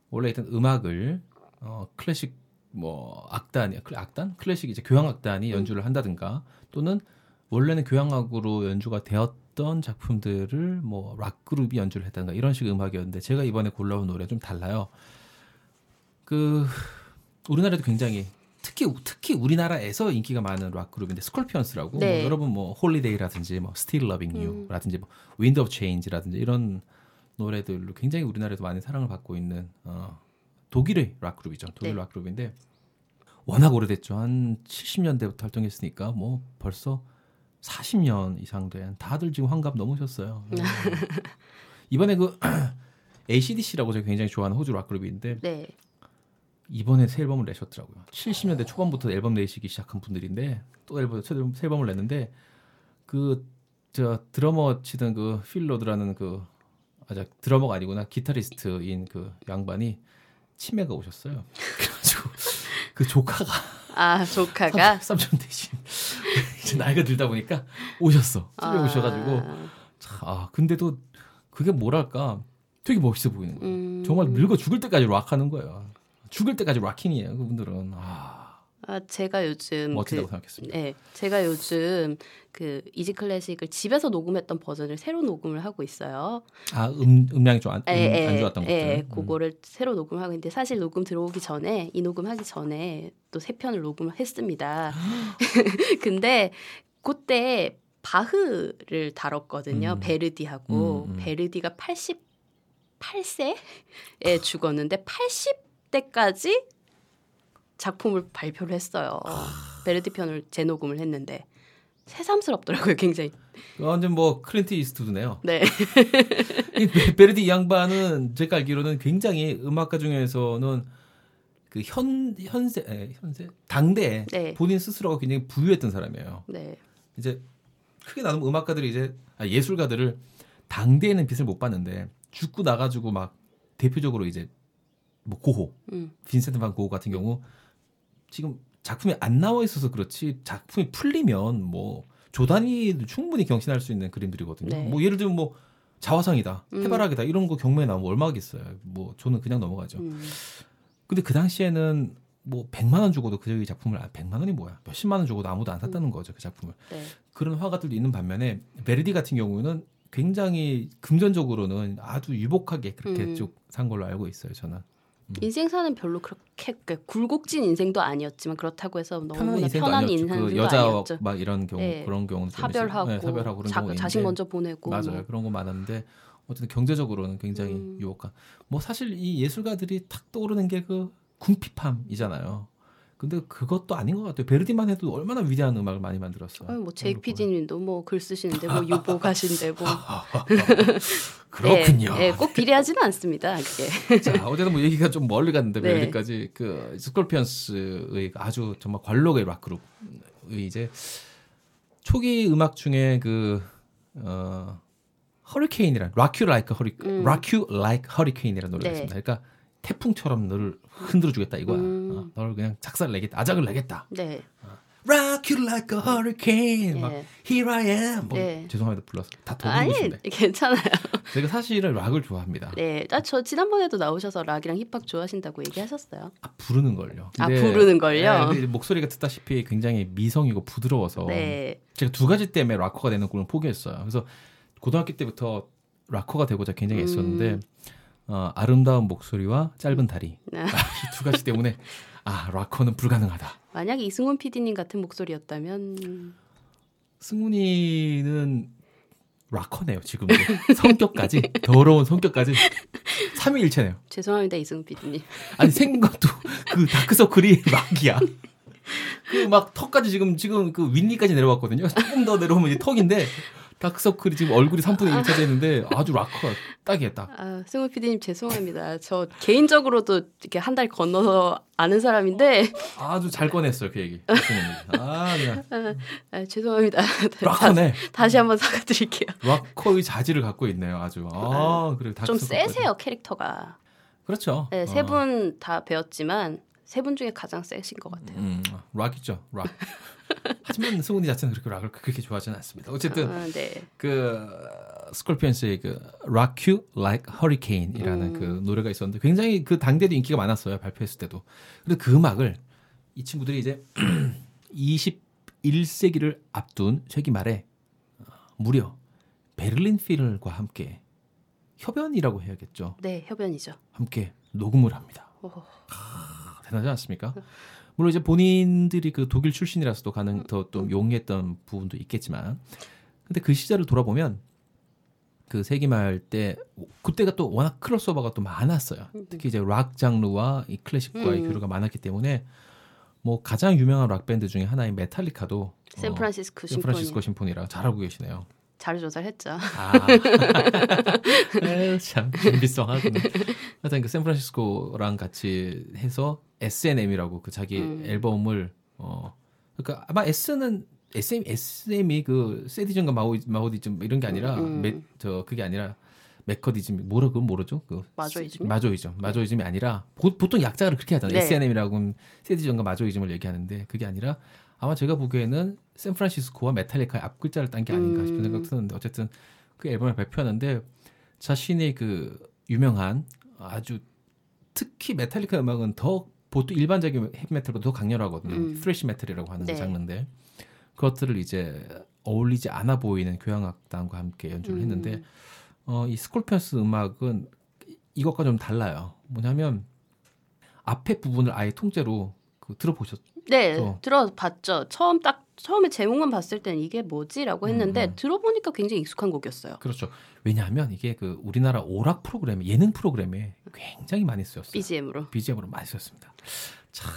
원래 있던 음악을 어, 클래식 뭐 악단이 클- 악단 클래식 이제 교향 악단이 연주를 한다든가 또는 원래는 교향악으로 연주가 되었 던 작품들을 뭐 락 그룹이 연주를 했다든가 이런 식의 음악이었는데 제가 이번에 골라온 노래 좀 달라요. 그 우리나라도 굉장히 특히 특히 우리나라에서 인기가 많은 락 그룹인데 스콜피언스라고 네. 뭐 여러분 뭐 Holiday라든지 뭐 Still Loving You라든지 뭐 Wind of Change라든지 이런 노래들로 굉장히 우리나라에도 많은 사랑을 받고 있는 어, 독일의 락 그룹이죠. 독일 네. 락 그룹인데 워낙 오래됐죠. 한 70년대부터 활동했으니까 뭐 벌써 40년 이상 된 다들 지금 환갑 넘으셨어요. 음. 이번에 그 ACDC라고 제가 굉장히 좋아하는 호주 락 그룹인데 네. 이번에 새 앨범을 내셨더라고요. 70년대 초반부터 앨범 내시기 시작한 분들인데 또 앨범 새 앨범- 새 앨범을 냈는데 그 저 드러머 치던 그 필로드라는 그 아자 드러머가 아니구나 기타리스트인 그 양반이 치매가 오셨어요. 그래가지고 그 조카가 아 조카가 삼촌 대신 이제 나이가 들다 보니까 오셨어. 집에 오셔가지고 아, 참, 아 근데도 그게 뭐랄까 되게 멋있어 보이는 거예요. 음. 정말 늙어 죽을 때까지 락하는 거예요. 죽을 때까지 락킹이에요. 그분들은 아 아, 제가 요즘 멋지다고 그, 생각했습니다. 네, 제가 요즘 그 이지 클래식을 집에서 녹음했던 버전을 새로 녹음을 하고 있어요. 아 음, 음량이 좀안 예, 안 예, 좋았던 예, 것들. 음. 그거를 새로 녹음하고 있는데 사실 녹음 들어오기 전에 이 녹음하기 전에 또 세 편을 녹음을 했습니다. 근데 그때 바흐를 다뤘거든요. 음. 베르디하고 음, 음. 베르디가 88세에 죽었는데 80대까지 작품을 발표를 했어요. 베르디 편을 재녹음을 했는데 새삼스럽더라고요, 굉장히. 완전 뭐 클린트 이스트우드네요. 네. 이 베- 베르디 이 양반은 제가 알기로는 굉장히 음악가 중에서는 그 현 현세 에, 현세 당대 네. 본인 스스로가 굉장히 부유했던 사람이에요. 네. 이제 크게 나누면 음악가들이 이제 아, 예술가들을 당대에는 빛을 못 받는데 죽고 나가지고 막 대표적으로 이제 뭐 고호 음. 빈센트 반 고호 같은 경우 지금 작품이 안 나와 있어서 그렇지 작품이 풀리면 뭐 조단위도 충분히 경신할 수 있는 그림들이거든요. 네. 뭐 예를 들면 뭐 자화상이다, 음. 해바라기다 이런 거 경매에 나오면 얼마겠어요. 뭐 저는 그냥 넘어가죠. 음. 근데 그 당시에는 뭐 100만 원 주고도 그 작품을 아, 100만 원이 뭐야? 몇십만 원 주고도 아무도 안 샀다는 거죠, 그 작품을. 네. 그런 화가들도 있는 반면에 베르디 같은 경우는 굉장히 금전적으로는 아주 유복하게 그렇게 음. 쭉산 걸로 알고 있어요, 저는. 인생사는 별로 그렇게 그 굴곡진 인생도 아니었지만 그렇다고 해서 너무나 인생도 편한 아니었죠. 인생도 그 여자 아니었죠. 막 이런 경우 네. 그런 경우는 좀 사별하고. 네, 사별하고 그런 자, 있는데 먼저 보내고 맞아요. 뭐. 그런 거 많았는데 어쨌든 경제적으로는 굉장히 음. 유혹한. 뭐 사실 이 예술가들이 탁 떠오르는 게 그 궁핍함이잖아요. 근데 그것도 아닌 것 같아요. 베르디만 해도 얼마나 위대한 음악을 많이 만들었어. 아유, 뭐 제이크 PD님도 뭐 글 쓰시는데 뭐 유복하신데 뭐 그렇군요. 예, 예, 꼭 비례하지는 않습니다. 그게. 자, 어제는 뭐 얘기가 좀 멀리 갔는데 네. 베르디까지 그 스콜피언스의 아주 정말 관록의 락 그룹의 이제 초기 음악 중에 그 어, 허리케인이란 Rock You Like Hurri 음. Rock You Like Hurricane이라는 노래가 네. 있습니다. 그러니까 태풍처럼 너를 흔들어 주겠다 이거야. 음. 어, 너를 그냥 작살 내겠다. 아작을 내겠다. 네. Rock you like a hurricane. 막 예. Here I am. 뭐 네. 죄송합니다 불러서 다 아니 더듬으신데. 괜찮아요. 제가 사실은 락을 좋아합니다. 네, 아, 저 지난번에도 나오셔서 락이랑 힙합 좋아하신다고 얘기하셨어요. 아, 부르는 걸요. 아, 부르는 걸요? 네, 근데 목소리가 듣다시피 굉장히 미성이고 부드러워서 네, 제가 두 가지 때문에 락커가 되는 꿈을 포기했어요. 그래서 고등학교 때부터 락커가 되고자 굉장히 음. 애썼는데 어, 아름다운 목소리와 짧은 다리 네. 이두 가지 때문에 아 락커는 불가능하다. 만약에 이승훈 PD님 같은 목소리였다면 승훈이는 락커네요 지금도 성격까지 더러운 성격까지 삼위일체네요. 죄송합니다 이승우 PD님. 아니 생긴 것도 그 다크서클이 막이야. 그 막 턱까지 지금 지금 그 윗니까지 내려왔거든요. 조금 더 내려오면 이제 턱인데 다크서클이 지금 얼굴이 3분의 1 차지했는데 아주 락커 딱이에요 딱. 아, 승우 PD님 죄송합니다. 저 개인적으로도 이렇게 한 달 건너서 아는 사람인데 아주 잘 꺼냈어요 그 얘기. 아 그냥 아, 죄송합니다. 락커네. 다 시 한번 사과드릴게요. 락커의 자질을 갖고 있네요 아주. 아 그래 좀 세세요 캐릭터가. 그렇죠. 네, 어. 세분 다 배웠지만 세 분 중에 가장 세신 것 같아요. 음, 락이죠, 락. 하지만 승훈이 자체는 그렇게 락을 그렇게 좋아하지는 않습니다. 어쨌든 아, 네. 그 스콜피언스의 그 Rock You Like Hurricane이라는 음. 그 노래가 있었는데 굉장히 그 당대도 인기가 많았어요 발표했을 때도. 근데 그 음악을 이 친구들이 이제 21세기를 앞둔 세기 말에 어, 무려 베를린 필과 함께 협연이라고 해야겠죠. 네, 협연이죠. 함께 녹음을 합니다. 오. 대단하지 않습니까? 물론 이제 본인들이 그 독일 출신이라서 또 가능 음, 더또 용이했던 부분도 있겠지만, 근데 그 시절을 돌아보면 그 세기 말 때 그때가 또 워낙 크로스오버가 또 많았어요. 특히 이제 락 장르와 이 클래식과의 음. 교류가 많았기 때문에 뭐 가장 유명한 락 밴드 중에 하나인 메탈리카도 샌프란시스코 어, 심포니 샌프란시스코 심포니라 잘 알고 계시네요. 자료 조사했죠. 아, 참 준비성하구나. 하여튼 그 샌프란시스코랑 같이 해서 S&M이라고 그 자기 음. 앨범을 어 그러니까 아마 S는 SM SM이 그 세디즘과 마오 마오디즘 이런 게 아니라 음. 메, 저 그게 아니라 메커디즘 뭐라 그건 모르죠? 그 마조이즘이요? 마조이즘. 마조이즘이 아니라 보, 통 약자를 그렇게 하잖아요. 네. S&M이라고 세디즘과 마조이즘을 얘기하는데 그게 아니라 아마 제가 보기에는 샌프란시스코와 메탈리카의 앞 글자를 딴 게 아닌가 싶은 음. 생각 드는데 어쨌든 그 앨범을 발표하는데 자신의 그 유명한 아주 특히 메탈리카 음악은 더 보통 일반적인 헤비메탈보다 더 강렬하거든요. 음. thrash metal이라고 하는 네. 장르인데 그것들을 이제 어울리지 않아 보이는 교향악단과 함께 연주를 음. 했는데 어, 이 스콜피언스 음악은 이것과 좀 달라요. 뭐냐면 앞에 부분을 아예 통째로 그 들어보셨 네, 또. 들어봤죠. 처음 딱 처음에 제목만 봤을 때는 이게 뭐지라고 했는데 음, 음. 들어보니까 굉장히 익숙한 곡이었어요. 그렇죠. 왜냐하면 이게 그 우리나라 오락 프로그램 예능 프로그램에 굉장히 많이 쓰였어요. BGM으로. BGM으로 많이 썼습니다. 자,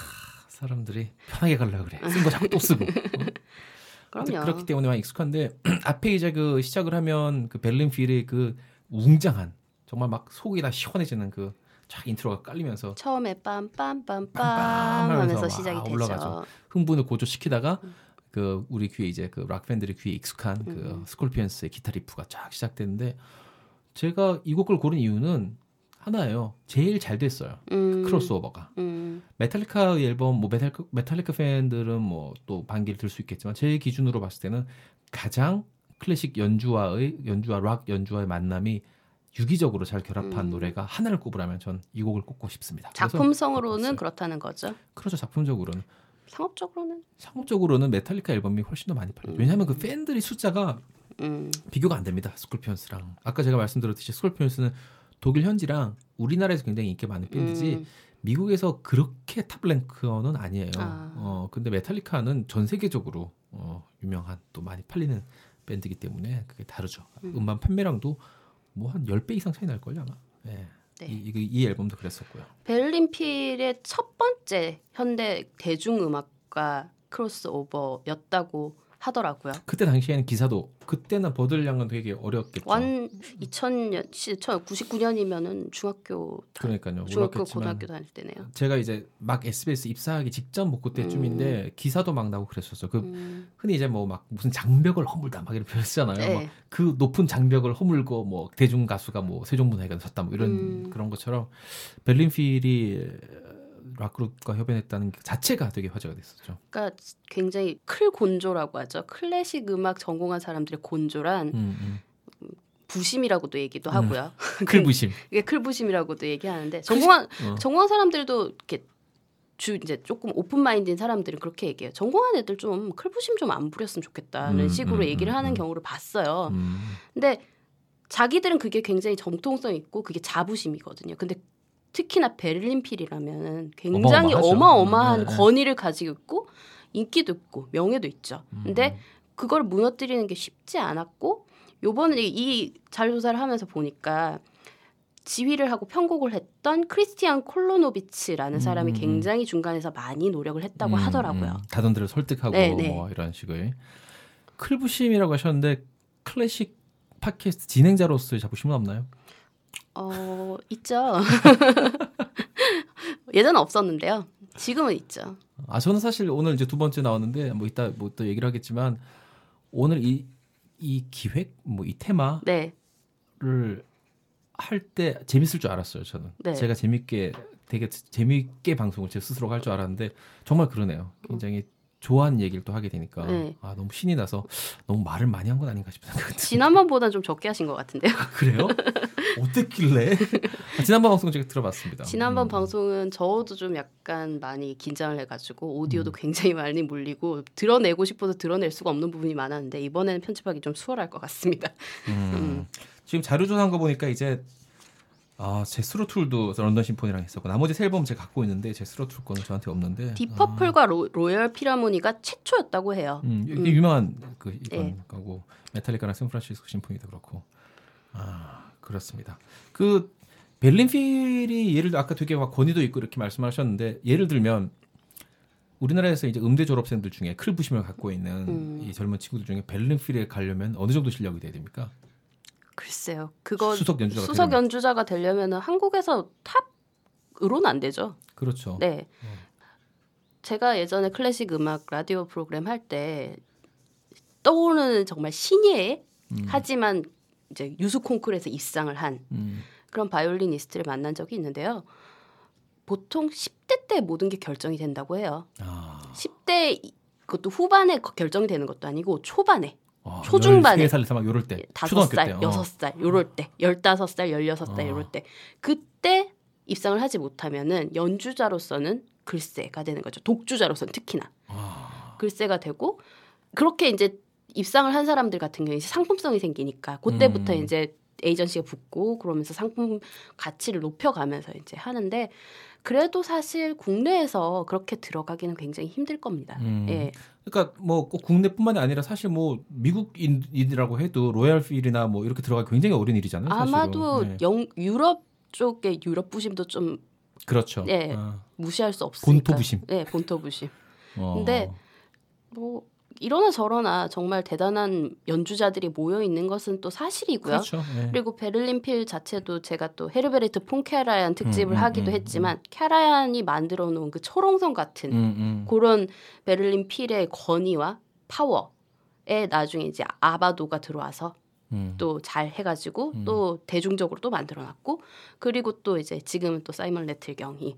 사람들이 편하게 가려고 그래. 쓴 거 자꾸 또 쓰고. 어? 그럼요. 그렇기 때문에 많이 익숙한데 앞에 이제 그 시작을 하면 그 베를린 필의 그 웅장한 정말 막 속이 다 시원해지는 그 쫙 인트로가 깔리면서 처음에 빰빰빰빰 빰빰 하면서 시작이 되죠. 올라가죠. 흥분을 고조시키다가 그 우리 귀에 이제 그 락 팬들의 귀에 익숙한 그 음. 스콜피언스의 기타 리프가 쫙 시작되는데 제가 이 곡을 고른 이유는 하나예요. 제일 잘 됐어요. 음, 크로스오버가. 음, 메탈리카 앨범 뭐 메탈리카, 메탈리카 팬들은 뭐 또 반기를 들 수 있겠지만 제 기준으로 봤을 때는 가장 클래식 연주와의 연주와 락 연주와의 만남이 유기적으로 잘 결합한 음. 노래가 하나를 꼽으라면 전 이 곡을 꼽고 싶습니다. 작품성으로는. 그렇다는 거죠. 그렇죠 작품적으로는 상업적으로는 상업적으로는 메탈리카 앨범이 훨씬 더 많이 팔려요. 왜냐하면 그 팬들이 숫자가 음, 비교가 안 됩니다. 스콜피언스랑 아까 제가 말씀드렸듯이 스콜피언스는 독일 현지랑 우리나라에서 굉장히 인기 많은 밴드지 음, 미국에서 그렇게 top ranker는 아니에요. 아. 어 근데 메탈리카는 전 세계적으로 어 유명한 또 많이 팔리는 밴드이기 때문에 그게 다르죠. 음. 음. 반 판매량도 뭐 한 10배 이상 차이 날 걸요, 아마. 예. 네. 이, 이, 이 앨범도 그랬었고요. 베를린 필의 첫 번째 현대 대중음악가 크로스오버였다고 하더라고요. 그때 당시에는 기사도 그때는 버들량은 되게 어렵겠죠. 완 2000년 99년이면은 중학교 그러니까요. 중학교 고등학교 다닐 때네요. 제가 이제 막 SBS 입사하기 직전 뭐 그때쯤인데 기사도 막 나고 그랬었어요. 그 음, 흔히 이제 뭐 막 무슨 장벽을 허물다 막 이렇게 표현하잖아요. 네. 막그 높은 장벽을 허물고 뭐 대중 가수가 뭐 세종문화회관 섰다 뭐 이런 음. 그런 것처럼 베를린필이 락그룹과 협연했다는 그 자체가 되게 화제가 됐었죠. 그러니까 굉장히 클 곤조라고 하죠. 클래식 음악 전공한 사람들의 곤조란 음, 부심이라고도 얘기도 하고요. 음. 클부심. 이게 클부심이라고도 얘기하는데 전공한 어. 전공한 사람들도 이렇게 주 이제 조금 open mind인 사람들은 그렇게 얘기해요. 전공한 애들 좀 클부심 좀 안 부렸으면 좋겠다는 음, 식으로 음, 얘기를 음, 하는 음. 경우를 봤어요. 음. 근데 자기들은 그게 굉장히 정통성 있고 그게 자부심이거든요. 근데 특히나 베를린 필이라면 굉장히 어마어마하죠. 어마어마한 네, 네. 권위를 가지고 있고 인기도 있고 명예도 있죠. 근데 음. 그걸 무너뜨리는 게 쉽지 않았고 요번에 이 자료 조사를 하면서 보니까 지휘를 하고 편곡을 했던 크리스티안 콜로노비치라는 사람이 음, 음. 굉장히 중간에서 많이 노력을 했다고 음, 하더라고요. 음, 다던들을 설득하고 네, 네. 뭐 이런 식의 클부심이라고 하셨는데 클래식 팟캐스트 진행자로서의 자부심은 없나요? 어, 있죠. 예전에 없었는데요. 지금은 있죠. 아 저는 사실 오늘 이제 두 번째 나왔는데 뭐 이따 뭐 또 얘기를 하겠지만 오늘 이 이 기획 뭐 이 테마를 네. 할때 재밌을 줄 알았어요 저는 네. 제가 재밌게 되게 재밌게 방송을 제 스스로 할 줄 알았는데 정말 그러네요 굉장히 좋아하는 얘기를 또 하게 되니까 네. 아 너무 신이 나서 너무 말을 많이 한 건 아닌가 싶은 생각이 지난번보다 좀 적게 하신 것 같은데요. 아, 그래요? 어땠길래? 아, 지난번 방송 제가 들어봤습니다. 지난번 음. 방송은 저도 좀 약간 많이 긴장을 해가지고 오디오도 음. 굉장히 많이 물리고 들어내고 싶어도 들어낼 수가 없는 부분이 많았는데 이번에는 편집하기 좀 수월할 것 같습니다. 음. 지금 자료 조사한 거 보니까 이제 아 제스로 툴도 런던 심포니랑 했었고 나머지 세 앨범 제가 갖고 있는데 제스로 툴 거는 저한테 없는데 딥 퍼플과 로, 로열 피라모니가 최초였다고 해요. 음, 이게 음. 유명한 그 이건 네. 거고 메탈리카나 샌프란시스코 심포니도 그렇고 아 그렇습니다. 그 벨린필이 예를 들어 아까 되게 막 권위도 있고 이렇게 말씀하셨는데 예를 들면 우리나라에서 이제 음대 졸업생들 중에 클부심을 갖고 있는 음. 이 젊은 친구들 중에 벨린필에 가려면 어느 정도 실력이 돼야 됩니까? 글쎄요. 그거 수석 연주자가 수석 되려면. 연주자가 되려면 한국에서 탑으로는 안 되죠. 그렇죠. 네. 어. 제가 예전에 클래식 음악 라디오 프로그램 할 때 떠오르는 정말 신예의 음. 하지만 이제 유수 콩쿠르에서 입상을 한 음. 그런 바이올리니스트를 만난 적이 있는데요. 보통 10대 때 모든 게 결정이 된다고 해요. 아. 10대 이- 그것도 후반에 거- 결정이 되는 것도 아니고 초반에 아, 초중반에. 13살에서 막 요럴 때 다섯 초등학교 살, 때 어. 여섯 살 요럴 때, 열다섯 살, 열여섯 살 어. 요럴 때 그때 입상을 하지 못하면은 연주자로서는 글쎄가 되는 거죠. 독주자로서는 특히나 아. 글쎄가 되고 그렇게 이제 입상을 한 사람들 같은 경우에 이제 상품성이 생기니까 그때부터 음. 이제 에이전시가 붙고 그러면서 상품 가치를 높여가면서 이제 하는데 그래도 사실 국내에서 그렇게 들어가기는 굉장히 힘들 겁니다. 음. 예. 그러니까 뭐 꼭 국내뿐만이 아니라 사실 뭐 미국인이라고 해도 로얄 필이나 뭐 이렇게 들어가기 굉장히 어려운 일이잖아요. 사실은. 아마도 네. 영 유럽 쪽의 유럽 부심도 좀 그렇죠. 예. 아. 무시할 수 없으니까. 본토 부심. 네, 본토 부심. 어. 근데 뭐 이러나 저러나 정말 대단한 연주자들이 모여 있는 것은 또 사실이고요. 그렇죠. 예. 그리고 베를린 필 자체도 제가 또 헤르베르트 폰 캐라얀 특집을 음, 음, 하기도 음, 했지만 캐라얀이 만들어 놓은 그 철옹성 같은 음, 음. 그런 베를린 필의 권위와 파워에 나중에 이제 아바도가 들어와서 음. 또 잘 해가지고 음. 또 대중적으로 또 만들어놨고 그리고 또 이제 지금은 또 사이먼 래틀 경이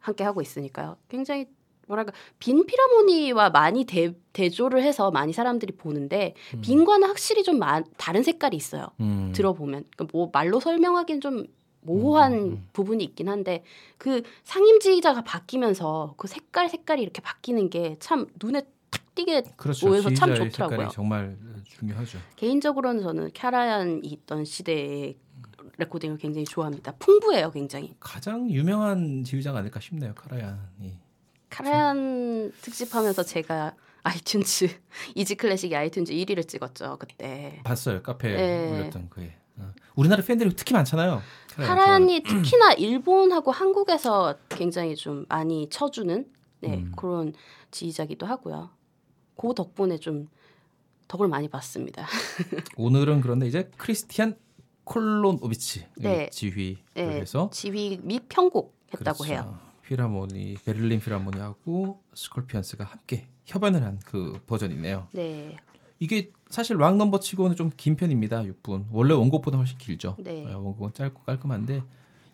함께 하고 있으니까요. 굉장히 뭐랄까 빈 필하모니와 많이 대, 대조를 해서 많이 사람들이 보는데 음. 빈과는 확실히 좀 마- 다른 색깔이 있어요. 음. 들어보면 그 뭐 말로 설명하기는 좀 모호한 음, 음. 부분이 있긴 한데 그 상임지휘자가 바뀌면서 그 색깔 색깔이 이렇게 바뀌는 게 참 눈에 탁 띄게 그렇죠. 모여서 참 좋더라고요. 정말 중요하죠. 개인적으로는 저는 캐라얀이 있던 시대의 레코딩을 굉장히 좋아합니다. 풍부해요, 굉장히. 가장 유명한 지휘자가 아닐까 싶네요. 카라얀이. 캐라얀 특집하면서 제가 아이튠즈 이지 클래식이 아이튠즈 1위를 찍었죠 그때. 봤어요. 카페에 네. 올렸던 그게. 어. 우리나라 팬들이 특히 많잖아요. 카라얀 캐라얀이 특히나 일본하고 한국에서 굉장히 좀 많이 쳐주는 네, 음. 그런 지휘자기도 하고요. 그 덕분에 좀 덕을 많이 봤습니다. 오늘은 그런데 이제 크리스티안 콜로노비치 네. 지휘를 네, 해서 지휘 및 편곡 했다고 그렇죠. 해요. 필하모니 베를린 필하모니하고 스콜피언스가 함께 협연을 한 그 버전이네요. 네, 이게 사실 락 넘버 치고는 좀 긴 편입니다. 6분. 원래 원곡보다 훨씬 길죠. 네. 어, 원곡은 짧고 깔끔한데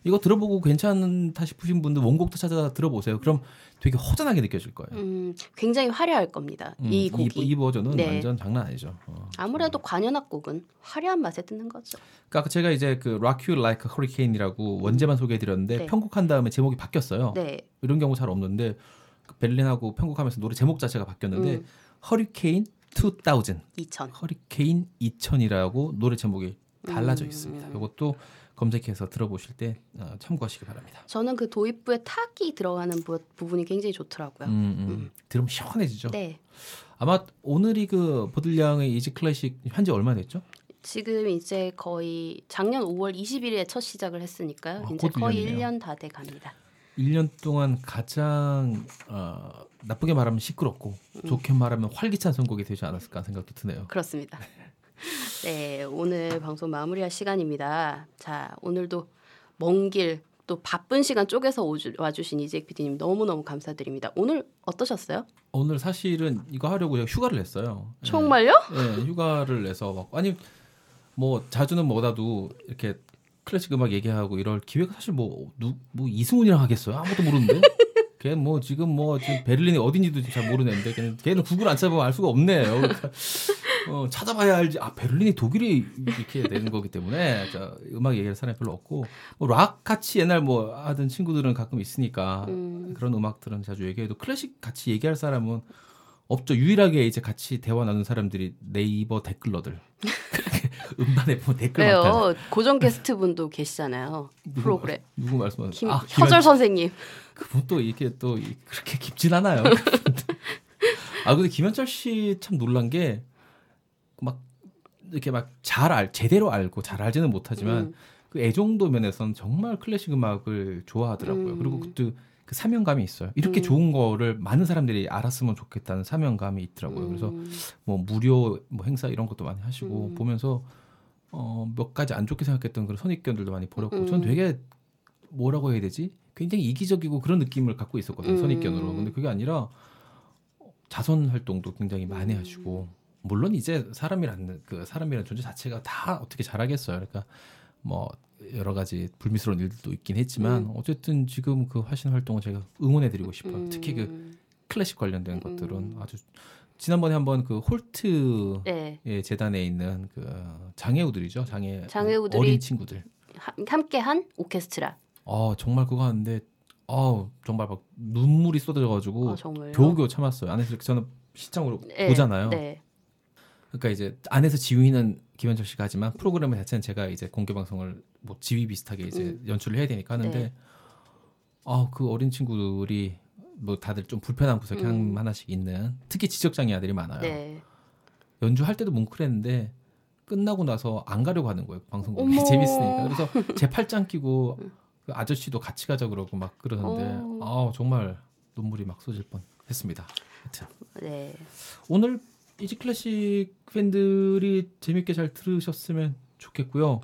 이거 들어보고 괜찮다 싶으신 분들 원곡도 찾아 들어보세요. 그럼 되게 허전하게 느껴질 거예요. 음, 굉장히 화려할 겁니다. 음, 이 곡이 이, 버전은 네. 완전 장난 아니죠. 어. 아무래도 관현악 곡은 화려한 맛에 듣는 거죠. 그러니까 제가 이제 그 Rock You Like a Hurricane이라고 원제만 소개해드렸는데 네. 편곡한 다음에 제목이 바뀌었어요. 네, 이런 경우 잘 없는데 그 베를린하고 편곡하면서 노래 제목 자체가 바뀌었는데 음. 허리케인 2000, 2000. 허리케인 2000이라고 노래 제목이 달라져 음. 있습니다. 이것도 검색해서 들어보실 때 어, 참고하시기 바랍니다. 저는 그 도입부에 탁이 들어가는 부, 부분이 굉장히 좋더라고요. 음, 음. 들으면 시원해지죠. 네, 아마 오늘이 그 보들량의 이지 클래식 한지 얼마 됐죠? 지금 이제 거의 작년 5월 20일에 첫 시작을 했으니까요. 아, 이제 곧 거의 1년이네요. 1년 다 돼 갑니다. 1년 동안 가장 어, 나쁘게 말하면 시끄럽고 음. 좋게 말하면 활기찬 선곡이 되지 않았을까 생각도 드네요. 그렇습니다. 네, 오늘 방송 마무리할 시간입니다. 자, 오늘도 먼 길 또 바쁜 시간 쪼개서 오주, 와주신 이재익 PD님 너무너무 감사드립니다. 오늘 어떠셨어요? 오늘 사실은 이거 하려고 휴가를 냈어요. 예. 정말요? 예, 휴가를 내서 막 아니 뭐 자주는 뭐라도 이렇게 클래식 음악 얘기하고 이럴 기회가 사실 뭐, 누, 뭐 이승훈이랑 하겠어요? 아무도 모르는데. 걔 뭐 지금 뭐 지금 베를린이 어딘지도 잘 모르는 애인데 걔는, 걔는 구글 안 찾아보면 알 수가 없네요. 그러니까 어, 찾아봐야 알지. 아 베를린이 독일이 이렇게 되는 거기 때문에 저, 음악 얘기할 사람이 별로 없고 뭐 락 같이 옛날 뭐 하던 친구들은 가끔 있으니까 음. 그런 음악들은 자주 얘기해도 클래식 같이 얘기할 사람은 없죠. 유일하게 이제 같이 대화 나눈 사람들이 네이버 댓글러들. 음반에 보면 댓글 많다. 왜요? 고정 게스트 분도 계시잖아요. 프로그램. 누구 말씀하세요? 김, 아, 김현- 선생님. 그분 또 이렇게 또 이- 그렇게 깊진 않아요. 아 근데 김현철 씨 참 놀란 게 막 이렇게 막 잘 알, 제대로 알고 잘 알지는 못하지만 음. 그 애정도 면에서는 정말 클래식 음악을 좋아하더라고요. 음. 그리고 그때 그 사명감이 있어요. 이렇게 음. 좋은 거를 많은 사람들이 알았으면 좋겠다는 사명감이 있더라고요. 그래서 음. 뭐 무료 뭐 행사 이런 것도 많이 하시고 음. 보면서 어, 몇 가지 안 좋게 생각했던 그런 선입견들도 많이 버렸고 음. 전 되게 뭐라고 해야 되지? 굉장히 이기적이고 그런 느낌을 갖고 있었거든요. 음. 선입견으로. 근데 그게 아니라 자선 활동도 굉장히 많이 음. 하시고 물론 이제 사람이라는 그 사람이라는 존재 자체가 다 어떻게 잘하겠어요. 그러니까 뭐 여러 가지 불미스러운 일들도 있긴 했지만 음. 어쨌든 지금 그 하시는 활동을 제가 응원해 드리고 싶어요. 음. 특히 그 클래식 관련된 것들은 음. 아주 지난번에 한번 그 홀트 네. 예, 재단에 있는 그 장애우들이죠. 장애 장애우들이- 어린 친구들. 하- 함께 한 오케스트라. 어 정말 그거 하는데 어 정말 막 눈물이 쏟아져 가지고 아, 정말요? 겨우겨우 참았어요. 안에서 저는 시청으로 네, 보잖아요. 네. 그러니까 이제 안에서 지휘는 김현철 씨가 하지만 프로그램 자체는 제가 이제 공개 방송을 뭐 지휘 비슷하게 이제 음. 연출을 해야 되니까 하는데 네. 아그 어린 친구들이 뭐 다들 좀 불편한 구석이 한 음. 하나씩 있는 특히 지적 장애 아들이 많아요. 네. 연주할 때도 뭉클했는데 끝나고 나서 안 가려고 하는 거예요 방송국이. 재밌으니까 그래서 제 팔짱 끼고 그 아저씨도 같이 가자 그러고 막 그러는데 어. 아 정말 눈물이 막 쏟을 뻔했습니다. 하여튼 네. 오늘 이지 클래식 팬들이 재밌게 잘 들으셨으면 좋겠고요.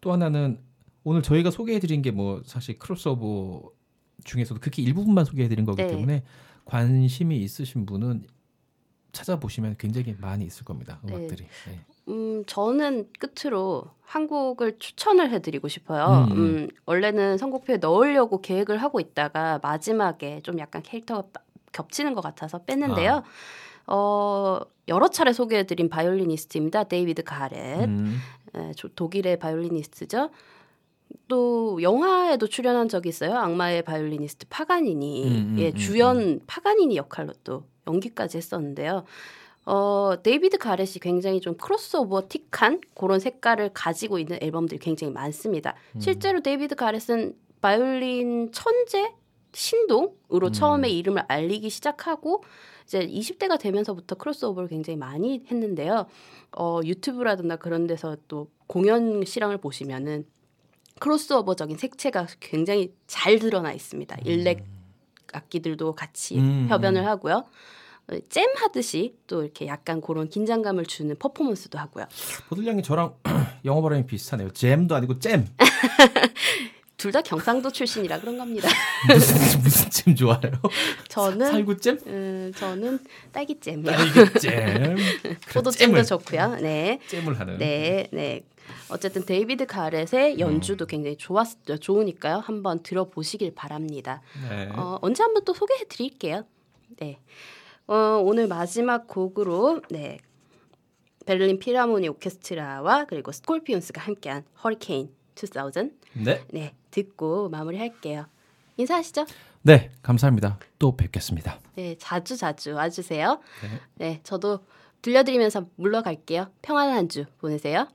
또 하나는 오늘 저희가 소개해드린 게 뭐 사실 크로스오버 중에서도 극히 일부분만 소개해드린 거기 네. 때문에 관심이 있으신 분은 찾아보시면 굉장히 많이 있을 겁니다. 네. 음악들이. 네. 음, 저는 끝으로 한 곡을 추천을 해드리고 싶어요. 음, 음, 음. 원래는 선곡표에 넣으려고 계획을 하고 있다가 마지막에 좀 약간 캐릭터가 빠- 겹치는 것 같아서 뺐는데요. 어, 여러 차례 소개해드린 바이올리니스트입니다. 데이비드 가렛. 음, 에, 조- 독일의 바이올리니스트죠. 또 영화에도 출연한 적이 있어요. 악마의 바이올리니스트 파가니니. 음, 음, 예, 음, 주연 파가니니 역할로 또 연기까지 했었는데요. 어, 데이비드 가렛이 굉장히 좀 크로스오버틱한 그런 색깔을 가지고 있는 앨범들이 굉장히 많습니다. 음. 실제로 데이비드 가렛은 바이올린 천재 신동으로 음. 처음에 이름을 알리기 시작하고 이제 20대가 되면서부터 크로스오버를 굉장히 많이 했는데요. 어, 유튜브라든가 그런 데서 또 공연 실황을 보시면은 크로스오버적인 색채가 굉장히 잘 드러나 있습니다. 일렉 악기들도 같이 음, 협연을 음. 하고요. 어, 잼 하듯이 또 이렇게 약간 그런 긴장감을 주는 퍼포먼스도 하고요. 보들량이 저랑 영어 발음이 비슷하네요. 잼도 아니고 잼. 둘 다 경상도 출신이라 그런 겁니다. 무슨 무슨 잼 좋아해요? 저는 살구잼? 음, 저는 딸기잼이요. 이게 잼. 그래, 포도잼도 좋고요. 네. 잼을 하는. 네, 네. 어쨌든 데이비드 가렛의 연주도 굉장히 좋았 좋으니까요. 한번 들어보시길 바랍니다. 네. 어, 언제 한번 또 소개해 드릴게요. 네. 어, 오늘 마지막 곡으로 네. 베를린 필하모니 오케스트라와 그리고 스콜피온스가 함께한 Hurricane 2000 네. 네, 듣고 마무리할게요. 인사하시죠. 네, 감사합니다. 또 뵙겠습니다. 네, 자주 자주 와주세요. 네. 네, 저도 들려드리면서 물러갈게요. 평안한 한주 보내세요.